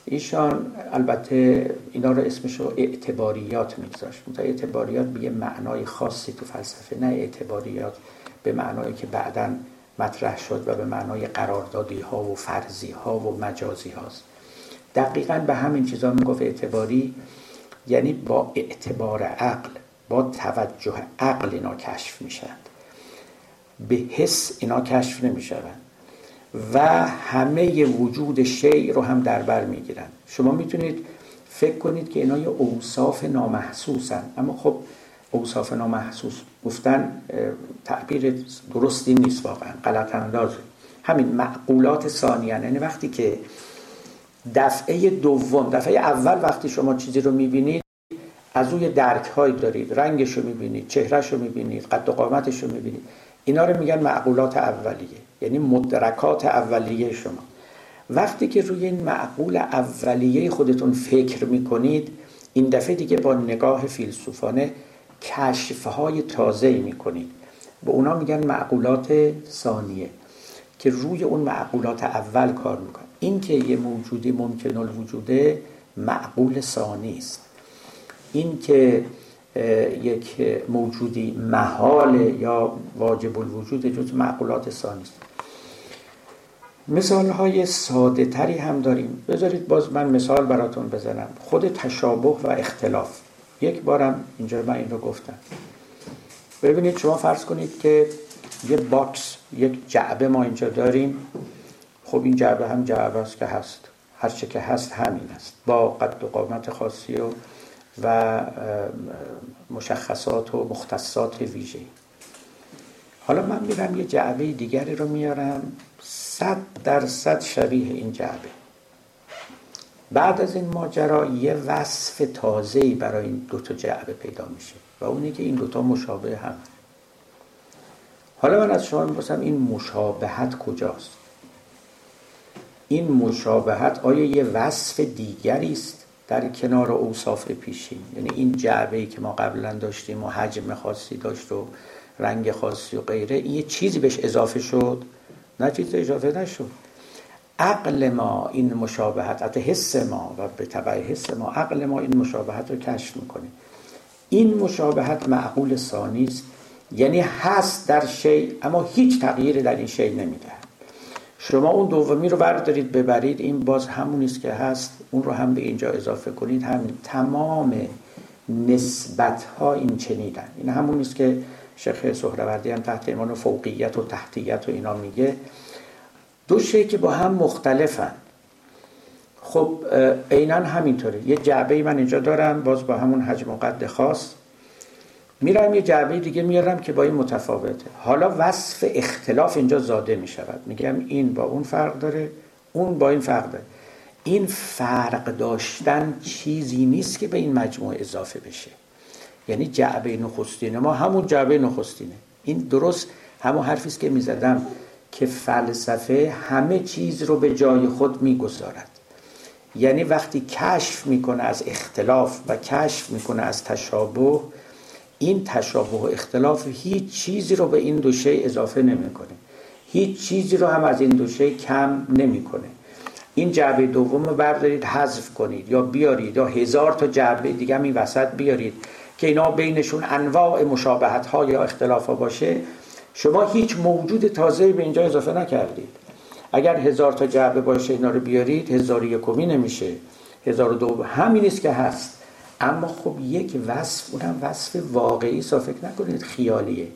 ایشان البته اینا رو اسمشو اعتباریات میگذاشت. تا اعتباریات به یه معنای خاصی تو فلسفه نه اعتباریات به معنایی که بعدا مطرح شد و به معنای قراردادی ها و فرضی ها و مجازی هاست دقیقا به همین چیزا می‌گفت اعتباری یعنی با اعتبار عقل با توجه عقل اینا کشف میشن. به حس اینا کشف نمی‌شوند. و همه وجود شیع رو هم در بر می‌گیرن شما می‌تونید فکر کنید که اینا یه اوصاف نامحسوسن. اما خب اوصاف نامحسوس گفتن تعبیر درستی نیست واقعا غلط انداز همین معقولات ثانیان یعنی وقتی که دفعه دوم دفعه اول وقتی شما چیزی رو می‌بینید از روی درک هایی دارید. رنگش رو می‌بینید چهرش رو می‌بینید قد و قامتش رو می‌بینید. اینا رو میگن معقولات اولیه یعنی مدرکات اولیه شما. وقتی که روی این معقول اولیه خودتون فکر می‌کنید این دفعه دیگه با نگاه فیلسوفانه کشفهای تازه می‌کنید. به اونا میگن معقولات ثانیه که روی اون معقولات اول کار می‌کنه این که یه موجودی ممکن الوجوده معقول ثانی است. این که یک موجودی محال یا واجب الوجود جز معقولات ثانی است. مثال های ساده تری هم داریم. بذارید باز من مثال براتون بزنم. خود تشابه و اختلاف. یک بارم اینجا من این رو گفتم. ببینید شما فرض کنید که یه باکس یک جعبه ما اینجا داریم. خب این جعبه هم جعبه است که هست. هر چه که هست همین است. با قد و قامت خاصی و و مشخصات و مختصات ویژه حالا من میرم یه جعبه دیگری رو میارم صد درصد شبیه این جعبه. بعد از این ماجرا یه وصف تازه‌ای برای این دوتا جعبه پیدا میشه و اونی که این دوتا مشابه هم. حالا من از شما می‌پرسم این مشابهت کجاست؟ این مشابهت آیا یه وصف دیگری است؟ در کنار اوصاف پیشین. یعنی این جعبه ای که ما قبلا داشتیم و حجم خاصی داشت و رنگ خاصی و غیره این یه چیزی بهش اضافه شد. نه چیز اضافه نشد. عقل ما این مشابهت حتی حس ما و به تبع حس ما عقل ما این مشابهت رو کشف می‌کنه. این مشابهت معقول ثانی است. یعنی هست در شی اما هیچ تغییری در این شی نمیده. شما اون دومی رو بردارید ببرید. این باز همون است که هست. اون رو هم به اینجا اضافه کنید. همین تمام نسبت ها این چنیدن این همون است که شیخ سهروردی هم تحت ایمان فوقیت و تحتیت و اینا میگه. دو شی که با هم مختلفن. خب عینا همینطوره. یه جعبه من اینجا دارم. باز با همون حجم و قد خاص. میرم یه جعبه دیگه میارم که با این متفاوته. حالا وصف اختلاف اینجا زاده می‌شود. میگم این با اون فرق داره اون با این فرق داره. این فرق داشتن چیزی نیست که به این مجموعه اضافه بشه. یعنی جعبه نخستینه ما همون جعبه نخستینه. این درست همون حرفی است که می‌زدم که فلسفه همه چیز رو به جای خود می‌گذارد. یعنی وقتی کشف می‌کنه از اختلاف و کشف می‌کنه از تشابه این تشابه و اختلاف هیچ چیزی رو به این دو شی اضافه نمی‌کنه. هیچ چیزی رو هم از این دو شی کم نمی‌کنه. این جعبه دوم رو بردارید حذف کنید یا بیارید یا هزار تا جعبه دیگه هم این وسط بیارید که اینا بینشون انواع مشابهت ها یا اختلاف ها باشه. شما هیچ موجود تازه به اینجا اضافه نکردید. اگر هزار تا جعبه باشه اینا رو بیارید هزار یکمی نمیشه. هزار دو همین است که هست. اما خب یک وصف اونم وصف واقعی سا فکر نکنید خیالیه.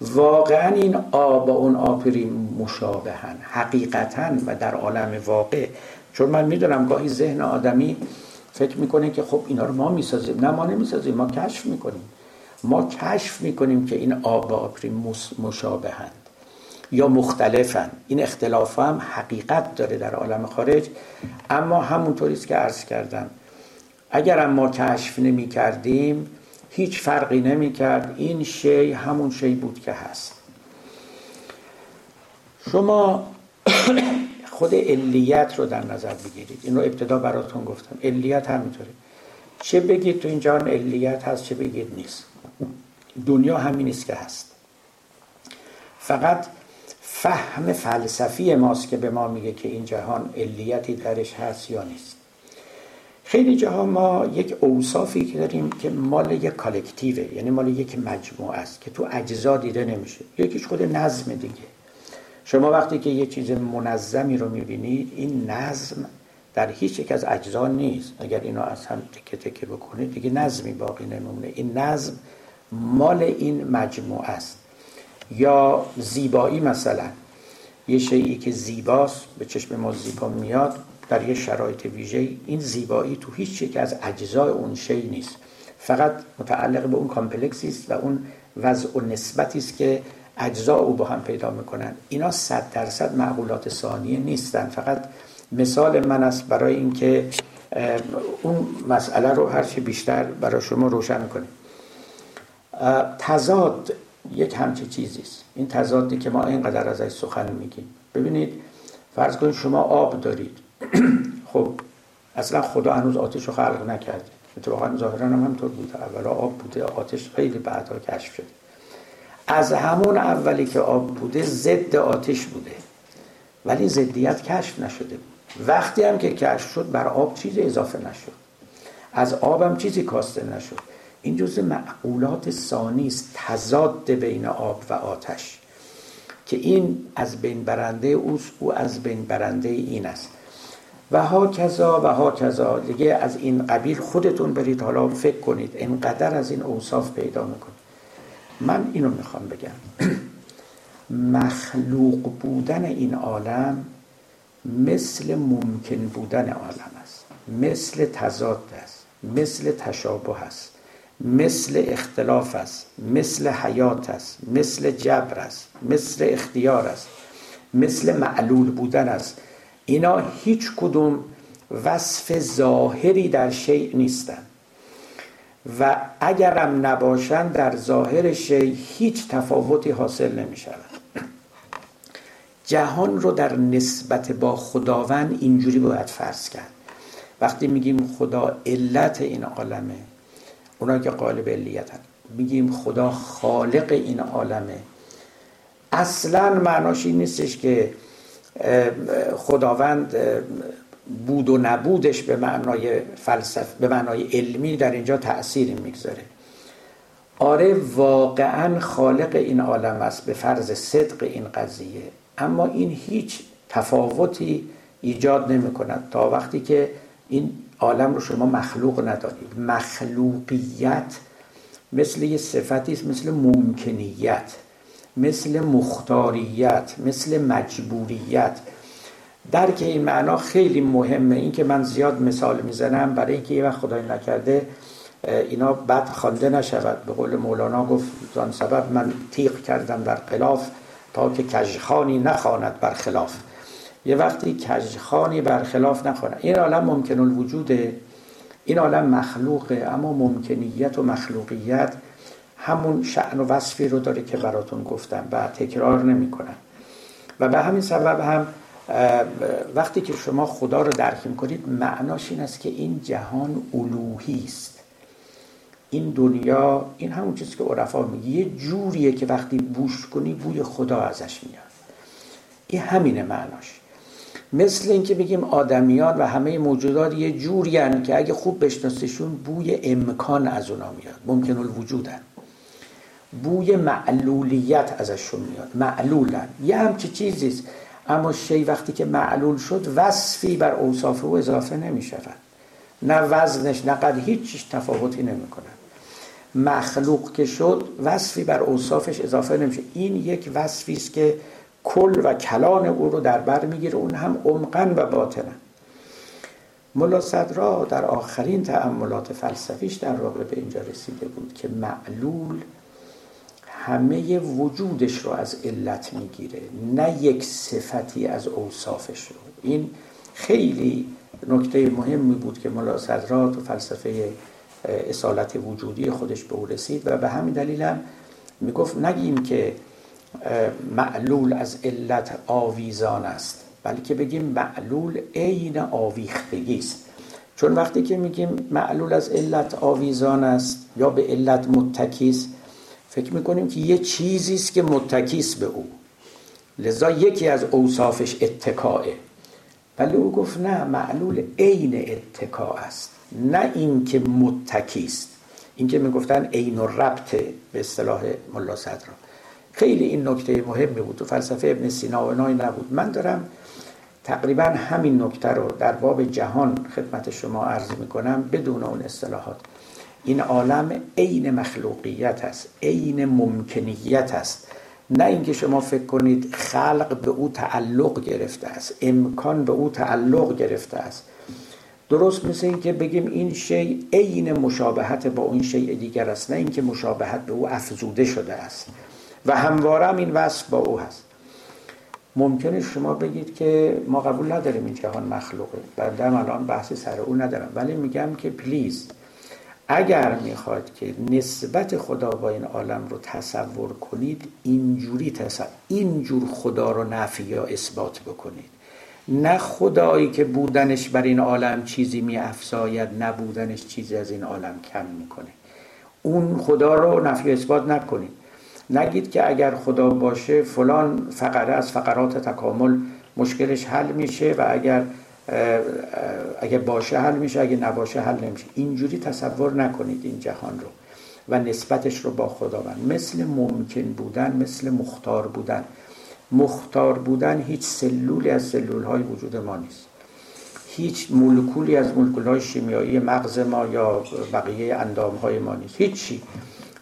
واقعا این آ با اون آپری مشابهن حقیقتا و در عالم واقع. چون من می‌دونم گاهی ذهن آدمی فکر می‌کنه که خب اینا رو ما می‌سازیم. نه ما نمی‌سازیم ما کشف می‌کنیم. ما کشف می‌کنیم که این آب و آپری مشابهند یا مختلفن این اختلاف هم حقیقت داره در عالم خارج. اما همونطوری که عرض کردم اگر ما کشف نمی کردیم هیچ فرقی نمی کرد. این شی همون شی بود که هست. شما (coughs) خود علیت رو در نظر بگیرید. این رو ابتدا براتون گفتم. علیت همینطوره. چه بگید تو این جهان علیت هست چه بگید نیست. دنیا همین نیست که هست. فقط فهم فلسفی ماست که به ما میگه که این جهان علیتی درش هست یا نیست. خیلی جاها ما یک اوصافی که داریم که مال یک کالکتیوه یعنی مال یک مجموعه است که تو اجزا دیده نمیشه. یکیش خود نظم دیگه. شما وقتی که یه چیز منظمی رو می‌بینید این نظم در هیچ یک از اجزا نیست. اگر اینو از هم تکه تکه بکنید دیگه نظمی باقی نمیمونه این نظم مال این مجموعه است. یا زیبایی مثلا. یه شیعی که زیباست به چشم ما زیبا میاد در یه شرایط ویژه این زیبایی تو هیچ یک از اجزای اون شی نیست. فقط متعلق به اون کامپلکسی است و اون وضع و نسبتی است که اجزا او با هم پیدا می‌کنن. اینا صد درصد معقولات ثانیه نیستن. فقط مثال من است برای اینکه اون مسئله رو هرچی بیشتر برای شما روشن کنیم تضاد یک همچه چیزی است. این تضادی که ما اینقدر ازش سخن میگیم. ببینید فرض کنید شما آب دارید. (clears throat) خب اصلا خدا هنوز آتش رو خلق نکرده. اتفاقا ظاهرا هم همطور بوده اولا آب بوده آتش خیلی بعدها کشف شده. از همون اولی که آب بوده ضد آتش بوده. ولی ضدیت کشف نشده. بود وقتی هم که کشف شد بر آب چیزی اضافه نشد. از آب هم چیزی کاسته نشد. این جزء معقولات ثانی است تضاد بین آب و آتش. که این از بین برنده اوست او از بین برنده این است. و ها کذا و ها کذا. دیگه از این قبیل خودتون برید. حالا فکر کنید اینقدر از این اوصاف پیدا می‌کنید من اینو می‌خوام بگم. (clears throat) مخلوق بودن این عالم مثل ممکن بودن عالم است. مثل تضاد است. مثل تشابه است. مثل اختلاف است. مثل حیات است. مثل جبر است. مثل اختیار است. مثل معلول بودن است. اینا هیچ کدوم وصف ظاهری در شیء نیستند و اگرم نباشند در ظاهر شیء هیچ تفاوتی حاصل نمی شود جهان رو در نسبت با خداوند اینجوری باید فرض کرد. وقتی میگیم خدا علت این عالمه اونا که قالب علیتن. میگیم خدا خالق این عالمه. اصلا معناش این نیستش که خداوند بود و نبودش به معنای فلسفه به معنای علمی در اینجا تأثیری می‌گذاره. آره واقعا خالق این عالم است به فرض صدق این قضیه. اما این هیچ تفاوتی ایجاد نمی کند تا وقتی که این عالم رو شما مخلوق ندارید. مخلوقیت مثل یه صفتی است مثل ممکنیت. مثل مختاریت مثل مجبوریت. درک این معنا خیلی مهمه. این که من زیاد مثال می‌زنم برای اینکه یه وقت خدای نکرده اینا بد خوانده نشود. به قول مولانا گفت زان سبب من تیغ کردم در خلاف تا که کجخانی نخواند بر خلاف یه وقتی کجخانی بر خلاف نخواند. این عالم ممکن الوجوده این عالم مخلوقه اما ممکنیت و مخلوقیت همون شعن و وصفی رو داره که براتون گفتم و تکرار نمی‌کنم. و به همین سبب هم وقتی که شما خدا رو درک کنید معناش این است که این جهان الوهی است. این دنیا این همون چیزی که عرفا میگه یه جوریه که وقتی بوش کنی بوی خدا ازش میاد. این همینه معناش. مثل اینکه بگیم آدمیان و همه موجودات یه جوری که اگه خوب بشناسیشون بوی امکان از اونا میاد. ممکن الوجودن بوی معلولیت ازشون میاد. معلولن. یه همچی چیزیست اما شی وقتی که معلول شد وصفی بر اوصاف او اضافه نمی شود نه وزنش نه قد هیچ تفاوتی نمی کنن مخلوق که شد وصفی بر اوصافش اضافه نمیشه. این یک وصفی است که کل و کلان او رو در بر می‌گیره. اون هم عمقا و باطنا. ملا صدرا در آخرین تأملات فلسفیش در واقع به اینجا رسیده بود که معلول همه وجودش رو از علت می‌گیره نه یک صفتی از اوصافش رو. این خیلی نکته مهمی بود که ملا صدرات و فلسفه اصالت وجودی خودش به او رسید و به همین دلیل هم می‌گفت نگیم که معلول از علت آویزان است بلکه بگیم معلول عین آویختگی است. چون وقتی که میگیم معلول از علت آویزان است یا به علت متکیست فکر می‌کنیم که یه چیزی است که متکیست به او. لذا یکی از اوصافش اتکاعه ولی او گفت نه معلول عین اتکا است. نه اینکه متکیست این که می‌گفتن عین ربط به اصطلاح ملا صدرا خیلی این نکته مهمی بود. تو فلسفه ابن سینا و نبود. من دارم تقریبا همین نکته رو در باب جهان خدمت شما عرض می‌کنم بدون اون اصطلاحات. این عالم عین مخلوقیت است عین ممکنیت است. نه اینکه شما فکر کنید خلق به او تعلق گرفته است امکان به او تعلق گرفته است. درست مثل اینکه بگیم این شی عین مشابهت با اون شیء دیگر است نه اینکه مشابهت به او افزوده شده است. و همواره هم این وصف با او هست. ممکنه شما بگید که ما قبول نداریم این جهان مخلوقه. بنده الان بحثی سر او ندارم. ولی میگم که پلیز اگر می‌خواد که نسبت خدا با این عالم رو تصور کنید اینجوری تصور اینجور خدا رو نفی یا اثبات بکنید. نه خدایی که بودنش بر این عالم چیزی می افزاید نبودنش چیزی از این عالم کم می‌کنه. اون خدا رو نفی اثبات نکنید. نگید که اگر خدا باشه فلان فقره از فقرات تکامل مشکلش حل میشه و اگر اگه باشه حل میشه اگه نباشه حل نمیشه. اینجوری تصور نکنید این جهان رو و نسبتش رو با خداوند. مثل ممکن بودن مثل مختار بودن. مختار بودن هیچ سلولی از سلول های وجود ما نیست. هیچ مولکولی از مولکول های شیمیایی مغز ما یا بقیه اندام های ما نیست. هیچی.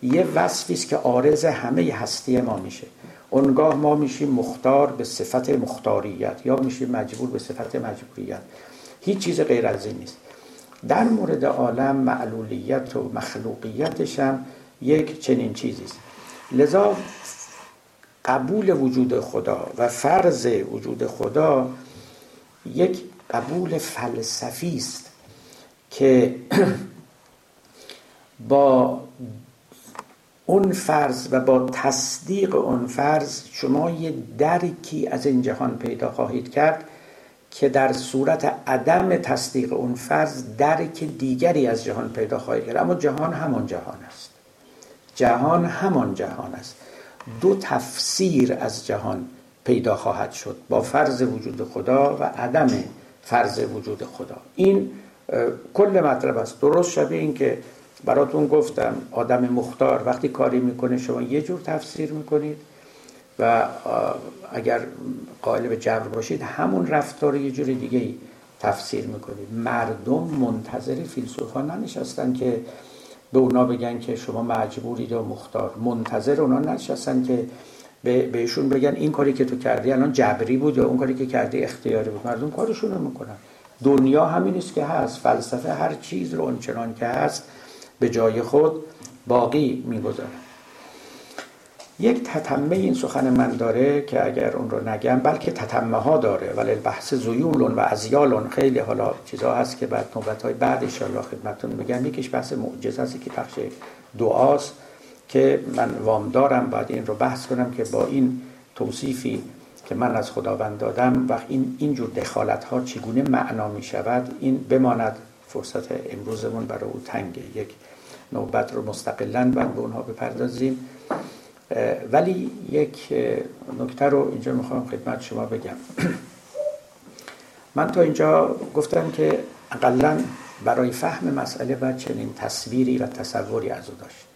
یه وصفی است که آرز همه هستی ما میشه. اونگاه ما میشیم مختار به صفت مختاریت یا میشیم مجبور به صفت مجبوریت. هیچ چیز غیر از این نیست. در مورد عالم معلولیت و مخلوقیتش هم یک چنین چیزی است. لذا قبول وجود خدا و فرض وجود خدا یک قبول فلسفی است که (clears throat) با اون فرض و با تصدیق اون فرض شما یه درکی از این جهان پیدا خواهید کرد که در صورت عدم تصدیق اون فرض درک دیگری از جهان پیدا خواهید کرد. اما جهان همان جهان است. جهان همان جهان است. دو تفسیر از جهان پیدا خواهد شد. با فرض وجود خدا و عدم فرض وجود خدا. این کل مطلب است. درست شبیه این که براتون گفتم آدم مختار وقتی کاری می‌کنه شما یه جور تفسیر می‌کنید و اگر قائل به جبر باشید همون رفتار یه جور دیگه تفسیر می‌کنید. مردم منتظر فیلسوفان ننشستن که به اونا بگن که شما مجبورید و مختار. منتظر اونا ننشستن که بهشون بگن این کاری که تو کردی الان جبری بود یا اون کاری که کردی اختیاری بود. مردم کارشون رو می‌کنن. دنیا همین است که هست. فلسفه هر چیز رو اونچنان که هست به جای خود باقی می‌گذاره یک تتمه این سخن من داره که اگر اون رو نگم بلکه تتمه ها داره. ولی بحث زیولون و ازیالون خیلی حالا چیزا هست که بعد نوبت های بعد انشاءالله خدمتون میگم. یکیش بحث معجزه هست که بخش دعاست که من وام دارم. بعد این رو بحث کنم که با این توصیفی که من از خداوند دادم وقت این اینجور دخالت ها چگونه معنا می شود این بماند. فرصت امروزمون برای او تنگه. یک نوبت رو مستقلا بعد به اونها بپردازیم. ولی یک نکته رو اینجا می‌خوام خدمت شما بگم. (clears throat) من تا اینجا گفتم که اقلا برای فهم مسئله باید چنین تصویری و تصوری از او داشت.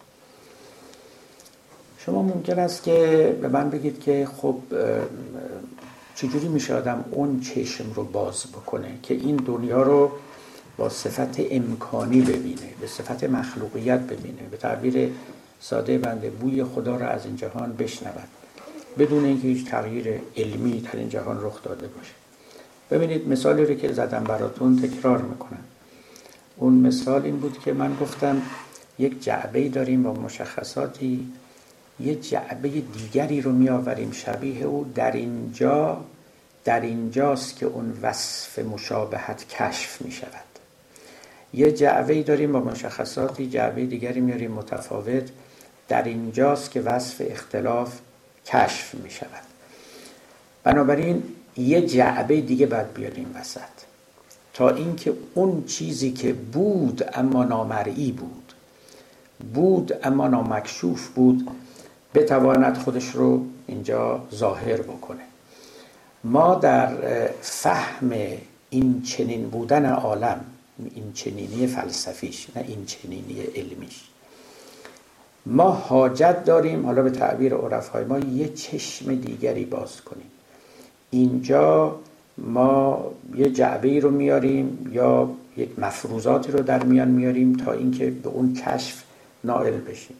شما ممکن است که به من بگید که خب چجوری میشه آدم اون چشم رو باز بکنه که این دنیا رو با صفت امکانی ببینه به صفت مخلوقیت ببینه به تعبیر ساده بنده بوی خدا را از این جهان بشنود. بدون اینکه هیچ تغییر علمی در این جهان رخ داده باشه. ببینید مثالی رو که زدم براتون تکرار می‌کنم. اون مثال این بود که من گفتم یک جعبه داریم با مشخصاتی یه جعبه دیگری رو میآوریم شبیه او در اینجا در اینجاست که اون وصف مشابهت کشف می شود یه جعبه داریم با مشخصاتی جعبه دیگری میاریم متفاوت. در اینجاست که وصف اختلاف کشف می شود بنابراین یه جعبه دیگه باید بیاریم وسط. تا اینکه اون چیزی که بود اما نامرئی بود بود اما نامکشوف بود بتواند خودش رو اینجا ظاهر بکنه. ما در فهم این چنین بودن عالم این چنینی فلسفیش نه این چنینی علمیش. ما حاجت داریم حالا به تعبیر عرفای ما یه چشم دیگری باز کنیم. اینجا ما یه جعبه رو میاریم یا یک مفروضاتی رو در میان میاریم تا اینکه به اون کشف نائل بشیم.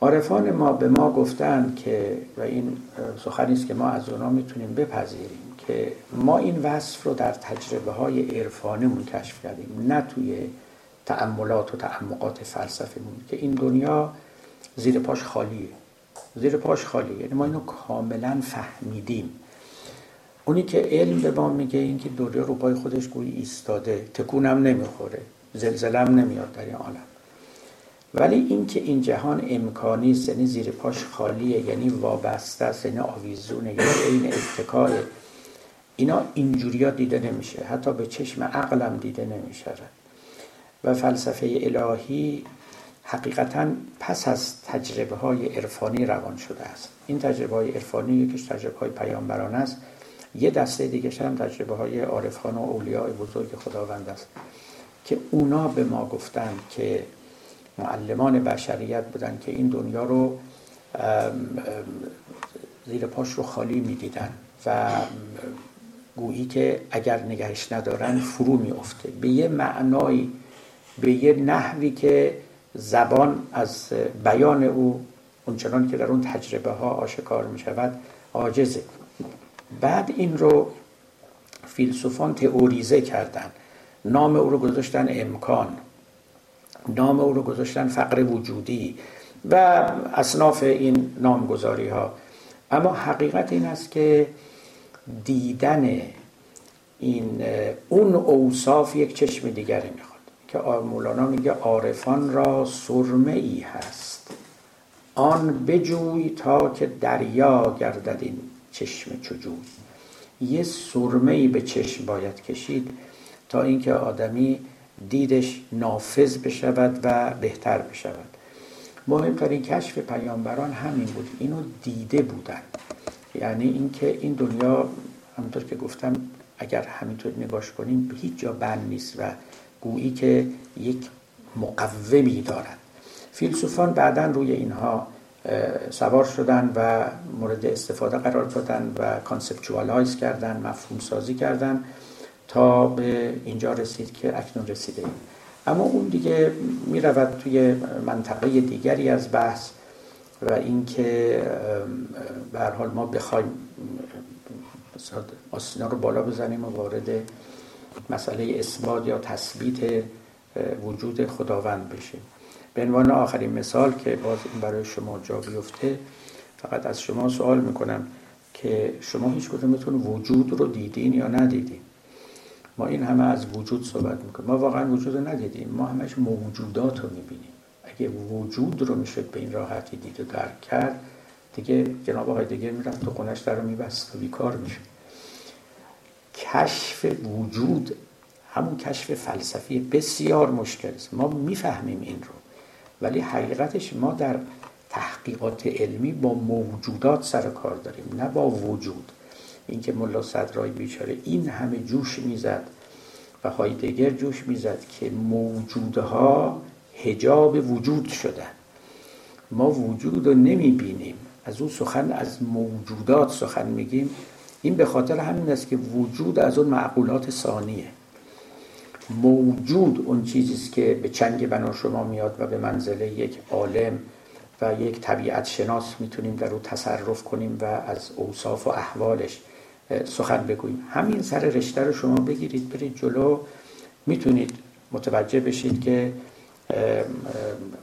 عارفان ما به ما گفتن که و این سخنی است که ما از اونا می‌تونیم بپذیریم ما این وصف رو در تجربه های عرفانمون کشف کردیم نه توی تأملات و تعمقات فلسفهمون که این دنیا زیر پاش خالیه. زیر پاش خالیه. یعنی ما اینو کاملا فهمیدیم. اونی که علم به ما میگه این که دنیا رو پای خودش گویی ایستاده تکونم نمی‌خوره زلزلم نمیاد در این عالم. ولی اینکه این جهان امکانی است یعنی زیر پاش خالیه یعنی وابسته است یعنی آویزونه یعنی این اتکای اینا اینجوریا دیده نمیشه. حتی به چشم عقلم دیده نمیشه. و فلسفه الهی حقیقتا پس از تجربه های عرفانی روان شده است. این تجربه های عرفانی یکیش تجربه های پیامبران است. یه دسته دیگه هم تجربه های عارفان و اولیاء بزرگ خداوند است که اونا به ما گفتن که معلمان بشریت بودن که این دنیا رو زیر پاش رو خالی می‌دیدن و گویی که اگر نگهش ندارن فرو میافته. به یه معنایی به یه نحوی که زبان از بیان او اونچنان که در اون تجربه ها آشکار می شود عاجزه. بعد این رو فیلسوفان تئوریزه کردن. نام او رو گذاشتن امکان. نام او رو گذاشتن فقر وجودی و اصناف این نامگذاری ها اما حقیقت این است که دیدن این اون اوصاف یک چشم دیگری می‌خواد که مولانا میگه عارفان را سرمه ای هست. آن بجوی تا که دریا گردد این چشم چجوی. یه سرمه ای به چشم باید کشید تا اینکه آدمی دیدش نافذ بشود و بهتر بشود. مهمترین کشف پیامبران همین بود. اینو دیده بودن. یعنی اینکه این دنیا همونطور که گفتم اگر همینطور نگاش کنیم به هیچ جا بند نیست و گویی که یک مقومی دارد فیلسوفان بعدا روی اینها سوار شدن و مورد استفاده قرار دادن و conceptualize کردن مفهوم سازی کردن تا به اینجا رسید که اکنون رسیده ایم اما اون دیگه می رود توی منطقه دیگری از بحث. و اینکه به هر حال ما بخوایم آسینا رو بالا بزنیم و وارد مسئله اثبات یا تثبیت وجود خداوند بشیم. به عنوان آخرین مثال که باز این برای شما جا بیفته فقط از شما سوال می‌کنم که شما هیچ کدومتون وجود رو دیدین یا ندیدین؟ ما این همه از وجود صحبت می‌کنیم. ما واقعا وجود رو ندیدیم. ما همش موجودات رو می‌بینیم. اگه وجود رو می‌شد به این راحتی دید و درک کرد دیگه جناب آقای دیگه می‌رفت تو خونش در رو میبست و بیکار میشه. کشف وجود همون کشف فلسفی بسیار مشکل است. ما می‌فهمیم این رو ولی حقیقتش ما در تحقیقات علمی با موجودات سر کار داریم نه با وجود. اینکه ملا صدرای بیچاره این همه جوش می‌زد و هایدگر جوش می‌زد که موجودها هجاب وجود شدن. ما وجود رو نمی‌بینیم. از اون سخن از موجودات سخن میگیم. این به خاطر همین است که وجود از اون معقولات ثانیه. موجود اون چیزی که به چنگ بنا شما میاد و به منزله یک عالم و یک طبیعت شناس می‌تونیم در او تصرف کنیم و از اوصاف و احوالش سخن بگوییم. همین سر رشته رو شما بگیرید برید جلو. می‌تونید متوجه بشید که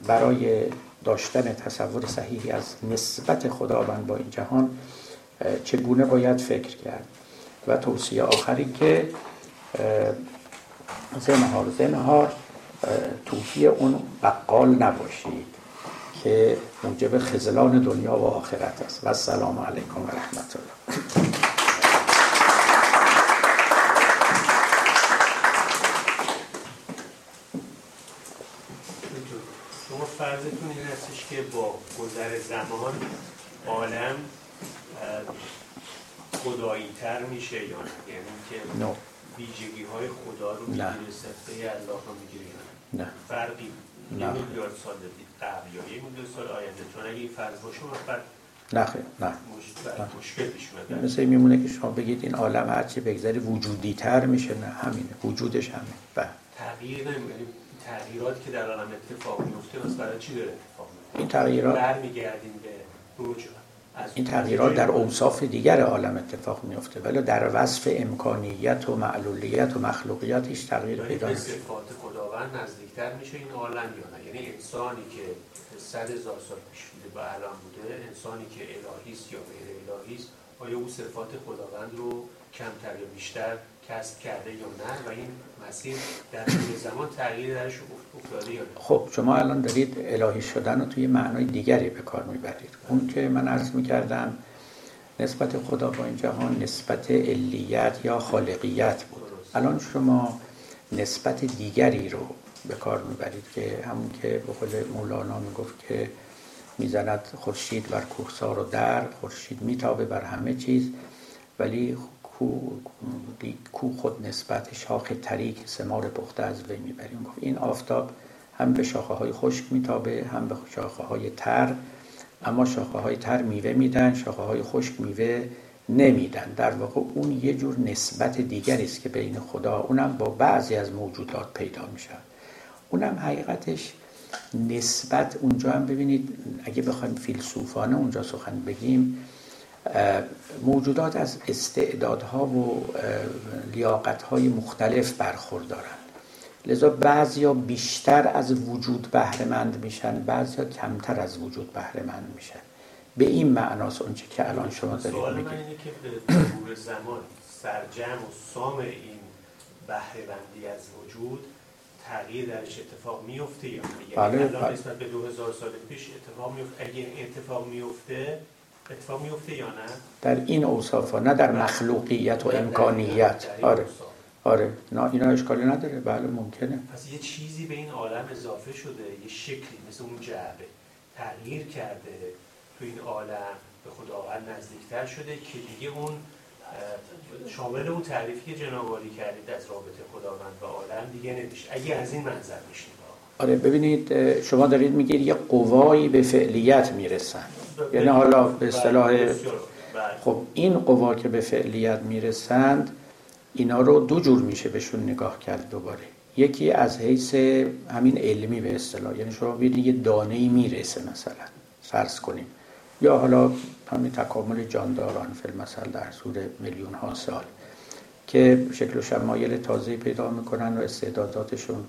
برای داشتن تصور صحیحی از نسبت خداوند با این جهان چگونه باید فکر کرد؟ و توصیه آخری که زنهار زنهار توفی اون بقال نباشید که موجب خزلان دنیا و آخرت است. و السلام علیکم و رحمت الله شما فرضتون این هستش که با گذر زمان عالم خدایی تر میشه یا نه؟ یعنی که no. ویژگی های خدا رو می‌گیره صفحه الله رو می‌گیره نه؟ فرقی نه. میلیارد سال قبل یا یه میلیارد سال آینده. چون اگه این فرض باشه بعد نه نه. مش- مشکل پیش مثل میمونه که شما بگید این عالم هرچی بگذری وجودی تر میشه نه همینه. وجودش همین بله. تغییر نمیگنیم تغییرات که در عالم اتفاق میفته بس برای چی داره اتفاق میفته؟ این تغییرات برمیگردیم به از این تغییرات در اوصاف دیگر عالم اتفاق میفته ولی در وصف امکانیت و معلولیت و مخلوقیت هیچ تغییر پیدا نمیشه صفات خداوند نزدیکتر میشه این عالم یا نه؟ یعنی انسانی که صد هزار سال پیش بوده و الان بوده انسانی که الهی است یا غیر الهی است آیا او صفات خداوند رو کمتر یا بیشتر کسب کرده یا نه و این مسیر در طول زمان تغییر درش افتاده یا نه؟ خب شما الان دارید الهی شدن رو توی معنای دیگری به کار می‌برید. اون که من عرض می‌کردم نسبت خدا با این جهان نسبت علیت یا خالقیت بود. الان شما نسبت دیگری رو به کار می‌برید که همون که به قول مولانا می‌گفت که می‌زند خورشید بر کوهسار و در خورشید میتابه بر همه چیز. ولی کو, کو خود نسبت شاخ تریک سمار پخته از وی می‌بریم. گفت این آفتاب هم به شاخه های خشک میتابه هم به شاخه های تر اما شاخه های تر میوه میدن شاخه های خشک میوه نمیدن. در واقع اون یه جور نسبت دیگری است که بین خدا اونم با بعضی از موجودات پیدا میشه. اونم حقیقتش نسبت اونجا هم ببینید اگه بخوایم فیلسوفانه اونجا سخن بگیم موجودات از استعدادها و لیاقتهای مختلف برخوردارن لذا بعضیا بیشتر از وجود بهرهمند میشن بعضیا کمتر از وجود بهرهمند میشن. به این معناست اونچه که الان شما دارید سوال من میگید. اینه که به مرور زمان سرجم و سام این بهره‌مندی از وجود تغییر درش اتفاق میفته یا نه؟ یعنی بله، الان بله. نسبت به 2000 سال پیش اتفاق میفته اگه اتفاق میفته اتفاق میفته یا نه؟ در این اوصاف ها، نه در مخلوقیت و در- امکانیت آره. آره. نه اینا اشکالی نداره. بله ممکنه. پس یه چیزی به این عالم اضافه شده یه شکلی مثل اون جعبه تغییر کرده تو این عالم به خداوند نزدیکتر شده که دیگه اون شامل اون تعریفی که جنابالی کردید از رابطه خداوند و عالم دیگه نمیشه. اگه از این منظر نگاه آره ببینید شما دارید میگید یه قوایی به فعلیت می‌رسن. یعنی حالا به اصطلاح بله. خب این قوا که به فعلیت می‌رسند اینا رو دو جور میشه بهشون نگاه کرد دوباره. یکی از حیث همین علمی به اصطلاح. یعنی شما ببینید یه دانه ای می‌رسه مثلا فرض کنیم. یا حالا همین تکامل جانداران فیلم مثلا در طول میلیون ها سال که شکل و شمایل تازه پیدا می‌کنن و استعداداتشون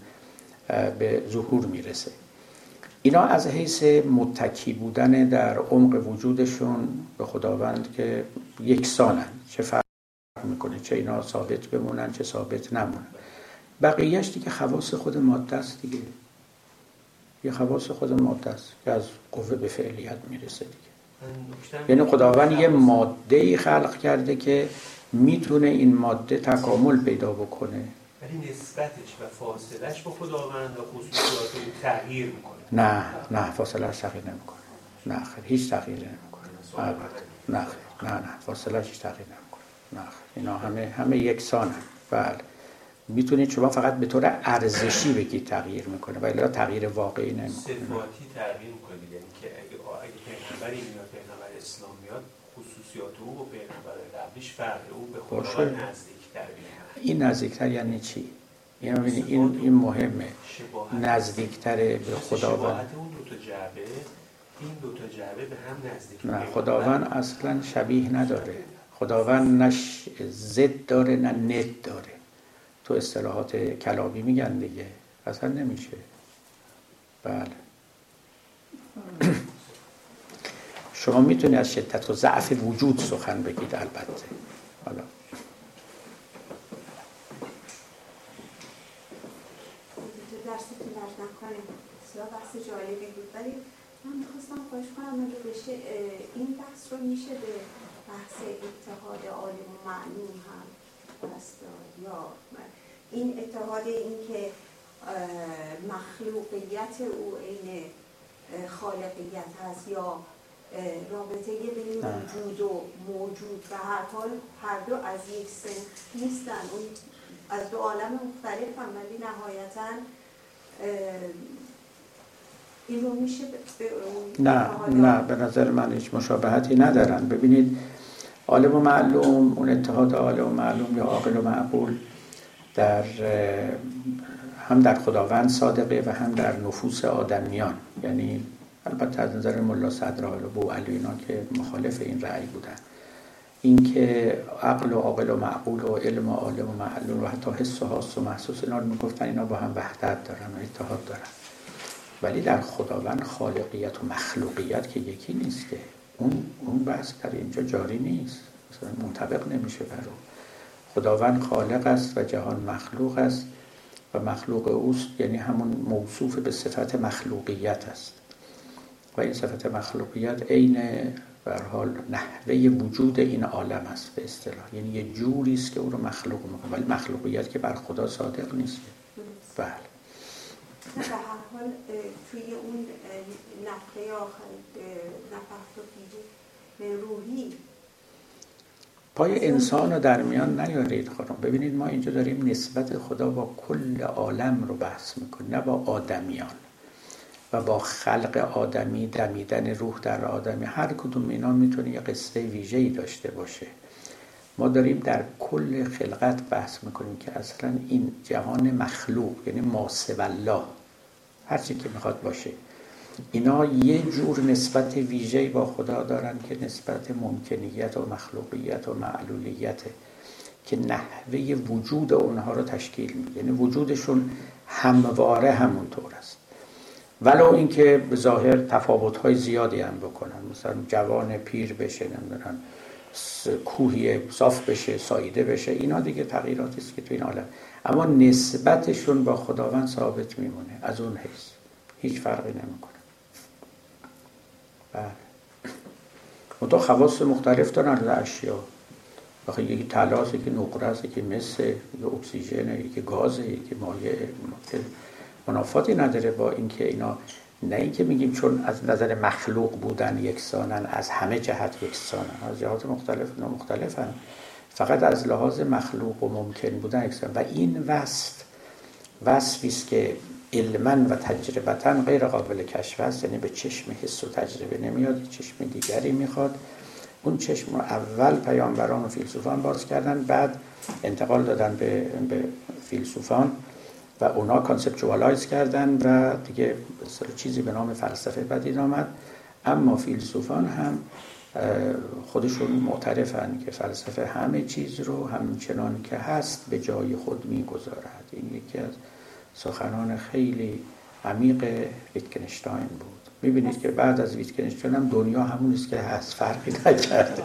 به ظهور می‌رسه. اینا از حیث متکی بودن در عمق وجودشون به خداوند که یکسانن چه فرق می‌کنه؟ چه اینا ثابت بمونن چه ثابت نمونن. بقیهش دیگه خواص خود ماده است دیگه. یه خواص خود ماده است که از قوه به فعلیت می‌رسه دیگه. یعنی خداوند یه ماده ای خلق کرده که می‌تونه این ماده تکامل پیدا بکنه. ولی نسبتش و فاصلش با خداوند و خصوصیات اون تغییر می‌کنه. نه نه فاصله تغییر نمی‌کنه. نه خیر هیچ تغییر نمی‌کنه. البته نه خیر. نه نه فاصله هیچ تغییر نمی‌کنه. نه خیر. اینا همه همه یکسانن. بله. می‌تونید شما فقط به طور ارزشی بگید تغییر می‌کنه ولی لا تغییر واقعی نمی‌کنه. صفاتی تغییر می‌کنه. یعنی که اگه اگه پیغمبری میاد پیغمبر اسلام میاد خصوصیات او و پیغمبر قبلیش فرق او به. خداوند نزدیکتر میاد این نزدیکتر یعنی چی؟ یعنی ببینید این این مهمه. نزدیکتر به خداوند. اون دو تا جعبه این دو تا جعبه به هم نزدیک نه خداوند اصلا شبیه نداره. خداوند نه ضد داره نه ند داره. تو اصطلاحات کلامی میگن دیگه. اصلا نمیشه. بله. شما می‌تونید از شدت و ضعف وجود سخن بگید البته. حالا. نکنه بسیار بحث جالبی بود. ولی من می‌خواستم خواهش کنم اگه بشه این بحث رو میشه به بحث اتحاد عالم و معلوم هم بست یا این اتحاد این که مخلوقیت او عین خالقیت هست یا رابطه بین وجود و موجود و هر حال هر دو از یک سن نیستن. اون از دو عالم مختلف هم ولی نهایتا میشه نه نه به نظر من هیچ مشابهتی ندارن. ببینید عالم و معلوم اون اتحاد عالم و معلوم یا عاقل و معقول در هم در خداوند صادقه و هم در نفوس آدمیان. یعنی البته از نظر ملا صدرال و بو علی اینا که مخالف این رأی بودن. اینکه عقل و عاقل و معقول و علم و عالم و معلوم و حتی حس و حاس و محسوس اینا رو می‌گفتن اینا با هم وحدت دارن و اتحاد دارن. ولی در خداوند خالقیت و مخلوقیت که یکی نیست که اون اون بحث در اینجا جاری نیست. مثلا منطبق نمیشه بر خداوند خالق است و جهان مخلوق است و مخلوق اوست یعنی همون موصوف به صفت مخلوقیت است. و این صفت مخلوقیت عین بر حال نحوه وجود این عالم است به اصطلاح. یعنی یه جوری است که او رو مخلوق می‌کنه ولی مخلوقیت که بر خدا صادق نیست. بله. به هر حال توی اون نفخه آخر نفخت و روحی. پای انسان رو در میان نیارید خانم. ببینید ما اینجا داریم نسبت خدا با کل عالم رو بحث می‌کنیم نه با آدمیان. و با خلق آدمی دمیدن روح در آدمی هر کدوم اینا می‌تونه یه قصه ویژه‌ای داشته باشه. ما داریم در کل خلقت بحث می‌کنیم که اصلا این جهان مخلوق یعنی ماسب الله هرچی که می‌خواد باشه. اینا یه جور نسبت ویژه‌ای با خدا دارن که نسبت ممکنیت و مخلوقیت و معلولیت که نحوه وجود اونها رو تشکیل میده. یعنی وجودشون همواره همونطور است. ولو اینکه به ظاهر تفاوت‌های زیادی هم بکنن. مثلا جوان پیر بشه نمی‌دونن کوهی صاف بشه سایده بشه اینا دیگه تغییراتی است که تو این عالم. اما نسبتشون با خداوند ثابت میمونه. از اون حیث هیچ فرقی نمی‌کنه. بله. تو خواص مختلف دارن از اشیا. بخی یکی یکی نقره است یکی مس یکی اکسیژن یکی گاز یکی مایع منافاتی نداره با اینکه اینا نه اینکه میگیم چون از نظر مخلوق بودن یکسانن از همه جهت یکسانن. از جهات مختلف اینا مختلفن فقط از لحاظ مخلوق و ممکن بودن یکسان. و این وصف وصفی است که علما و تجربتا غیر قابل کشف است. یعنی به چشم حس و تجربه نمیاد چشم دیگری می‌خواد. اون چشم رو اول پیامبران و فیلسوفان باز کردن بعد انتقال دادن به, به فیلسوفان. و اونا conceptualize کردن و دیگه چیزی به نام فلسفه پدید آمد. اما فیلسوفان هم خودشون معترفن که فلسفه همه چیز رو همچنان که هست به جای خود می‌گذارد. این یکی از سخنان خیلی عمیق ویتکنشتاین بود. می‌بینید که بعد از ویتکنشتاین هم دنیا همون است که هست فرقی نکرده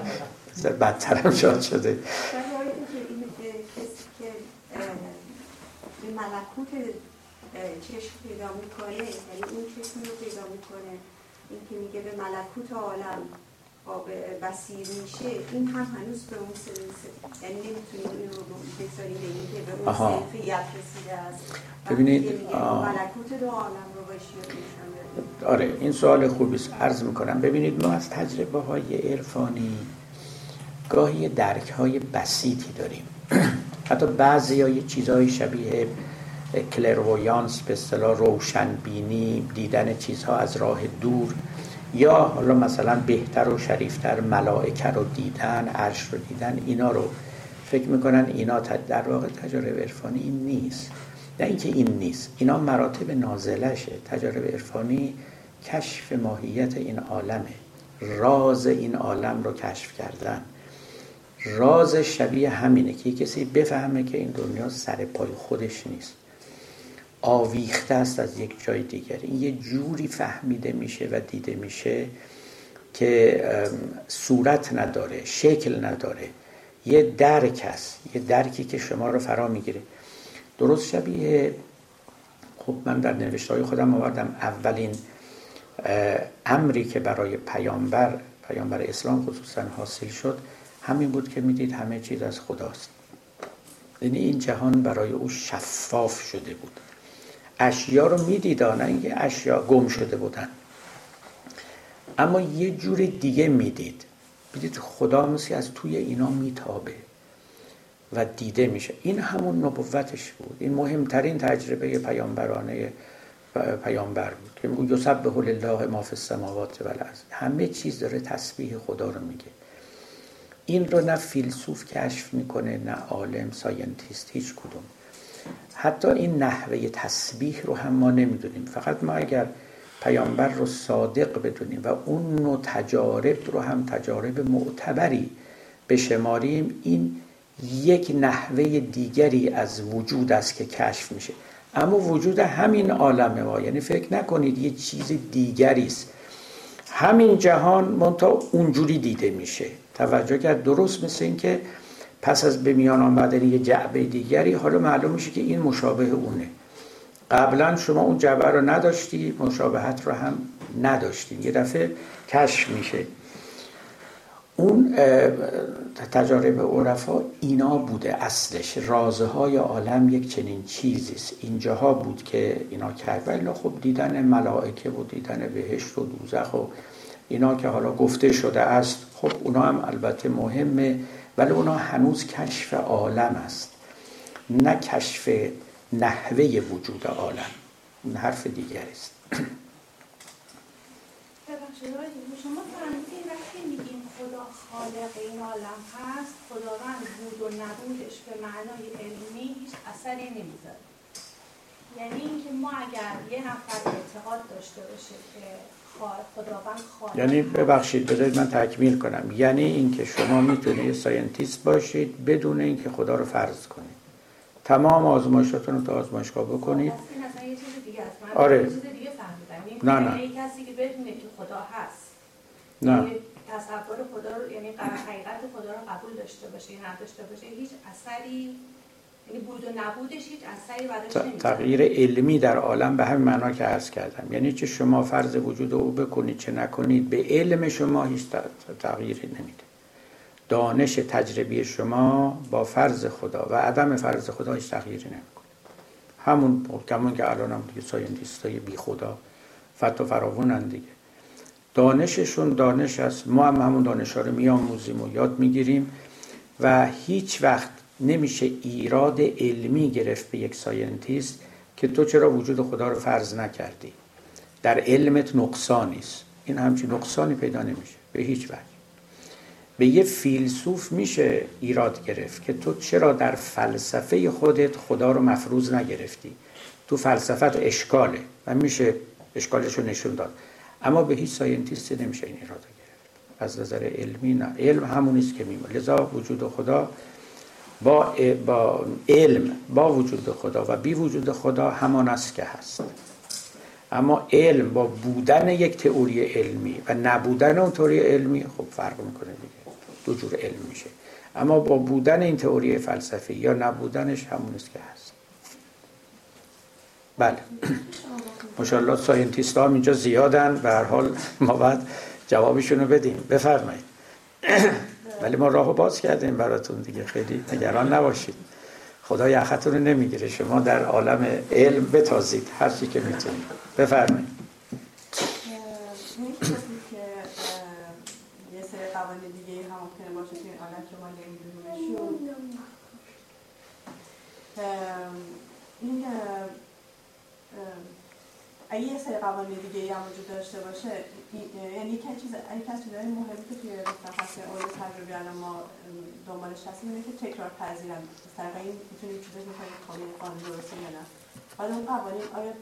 (laughs) بدتر هم شاد شده. ملکوت چشم پیدا می‌کنه یعنی اون چشم رو پیدا می‌کنه این که میگه به ملکوت عالم بسیر میشه این هم هنوز به اون سنس یعنی نمی‌تونید این رو بگذاریم به این که به اون سنفیت رسیده است. ببینید ملکوت دو عالم رو باشی آره این سوال خوبی است. عرض می‌کنم ببینید ما از تجربه های عرفانی گاهی درک های بسیطی داریم. (clears throat) حتی بعضی های چیزهای شبیه کلرویانس به اصطلاح روشنبینی دیدن چیزها از راه دور یا حالا مثلا بهتر و شریفتر ملائکه رو دیدن عرش رو دیدن اینا رو. فکر می‌کنن اینا در واقع تجارب عرفانی این نیست. نه اینکه این نیست اینا مراتب نازلشه. تجارب عرفانی کشف ماهیت این عالمه. راز این عالم رو کشف کردن. راز شبیه همینه که کسی بفهمه که این دنیا سر پای خودش نیست. آویخته است از یک جای دیگر. این یه جوری فهمیده میشه و دیده میشه که صورت نداره شکل نداره. یه درک است یه درکی که شما رو فرا می‌گیره. درست شبیه خب من در نوشته های خودم آوردم اولین امری که برای پیامبر پیامبر اسلام خصوصا حاصل شد همین بود که می‌دید همه چیز از خداست. یعنی این جهان برای او شفاف شده بود. اشیا رو می‌دید نه اینکه اشیا گم شده بودن. اما یه جور دیگه می‌دید. می‌دید خدا مثل از توی اینا میتابه و دیده میشه. این همون نبوتش بود. این مهمترین تجربه پیامبرانه پیامبر بود. که میگو یسبح لله ما فی السماوات و همه چیز داره تسبیح خدا رو میگه. این رو نه فیلسوف کشف می‌کنه نه عالم scientist هیچ کدوم. حتی این نحوه تسبیح رو هم ما نمی‌دونیم. فقط ما اگر پیامبر رو صادق بدونیم و اون نوع تجارب رو هم تجارب معتبری بشماریم این یک نحوه دیگری از وجود است که کشف میشه. اما وجود همین عالم ما. یعنی فکر نکنید یه چیز دیگری است. همین جهان منتها اونجوری دیده میشه. توجه کرد. درست مثل اینکه پس از به میان آمدن یه جعبه دیگری حالا معلوم میشه که این مشابه اونه. قبلا شما اون جعبه رو نداشتی مشابهت رو هم نداشتین یه دفعه کشف میشه. اون تجارب عرفا اینا بوده اصلش. رازهای عالم یک چنین چیزیست اینجاها بود که اینا کرد. ولی خب دیدن ملائکه و دیدن بهشت و دوزخ و اینا که حالا گفته شده است خب اونا هم البته مهمه. ولی اونا هنوز کشف عالم است. نه کشف نحوه وجود عالم. این حرف دیگری است. شما فرمودین وقتی میگیم خدا خالق این عالم هست خداوند بود و نبودش به معنای علمی هیچ اثری نمی‌ذاره. یعنی اینکه ما اگر یه نفر اعتقاد داشته باشه که خداوند خالق یعنی ببخشید بذارید من تکمیل کنم. یعنی اینکه شما می‌تونید scientist باشید بدون اینکه خدا رو فرض کنید. تمام آزمایشاتون رو تو آزمایشگاه بکنید. آره. چیز دیگه فهمیدم. نه نه. کسی که بدونه که خدا هست. نه. یعنی تصور خدا رو یعنی حقیقت خدا رو قبول داشته باشه یا نداشته باشه هیچ اثری یعنی بود و نبودش هیچ اثری بعدش تغییر علمی در عالم به همین معنا که عرض کردم. یعنی چه شما فرض وجود او بکنید چه نکنید به علم شما هیچ تغییری نمیده. دانش تجربی شما با فرض خدا و عدم فرض خدا هیچ تغییری نمی‌کنه. همون کمون که الان هم دیگه scientist های بی خدا فت و فراوونن دیگه. دانششون دانش است. ما هم همون دانش ها رو میآموزیم و یاد می‌گیریم و هیچ وقت نمیشه ایراد علمی گرفت به یک scientist که تو چرا وجود خدا رو فرض نکردی؟ در علمت نقصانی است این همچین نقصانی پیدا نمیشه به هیچ وجه. به یه فیلسوف میشه ایراد گرفت که تو چرا در فلسفه خودت خدا رو مفروض نگرفتی؟ تو فلسفت اشکاله و میشه اشکالش رو نشون داد. اما به هیچ scientist ی نمیشه این ایراد گرفت. از نظر علمی نه. علم همونیست که میمونه لذا وجود خدا با, با علم با وجود خدا و بی وجود خدا همان است که هست. اما علم با بودن یک تئوری علمی و نبودن اون تئوری علمی خب فرق می‌کنه دیگه. دو جور علم میشه. اما با بودن این تئوری فلسفی یا نبودنش همون است که هست. بله. (clears throat) ماشاءالله scientist ها اینجا زیادن. به هر حال ما باید جوابشون رو بدیم. بفرمایید. (clears throat) ولی ما راهو باز کردیم براتون دیگه. خیلی نگران نباشید. خدا یختون رو نمی‌گیره. شما در عالم علم بتازید هر چی که می‌تونید. بفرمایید. یه سری قوانین دیگه هم ممکنه باشه که این عالم که ما نمیدونیمشون این اگه یه سری قوانین دیگه هم وجود داشته باشه یعنی یک چیز یک از چیزهای مهمی که توی مبحث اول تجربی الان ما دنبالش هستیم اینه که تکرار پذیرن. طریق این می‌تونیم چیزش می‌کنیم قانون قانون درسته یا نه. حالا اون قوانین آیا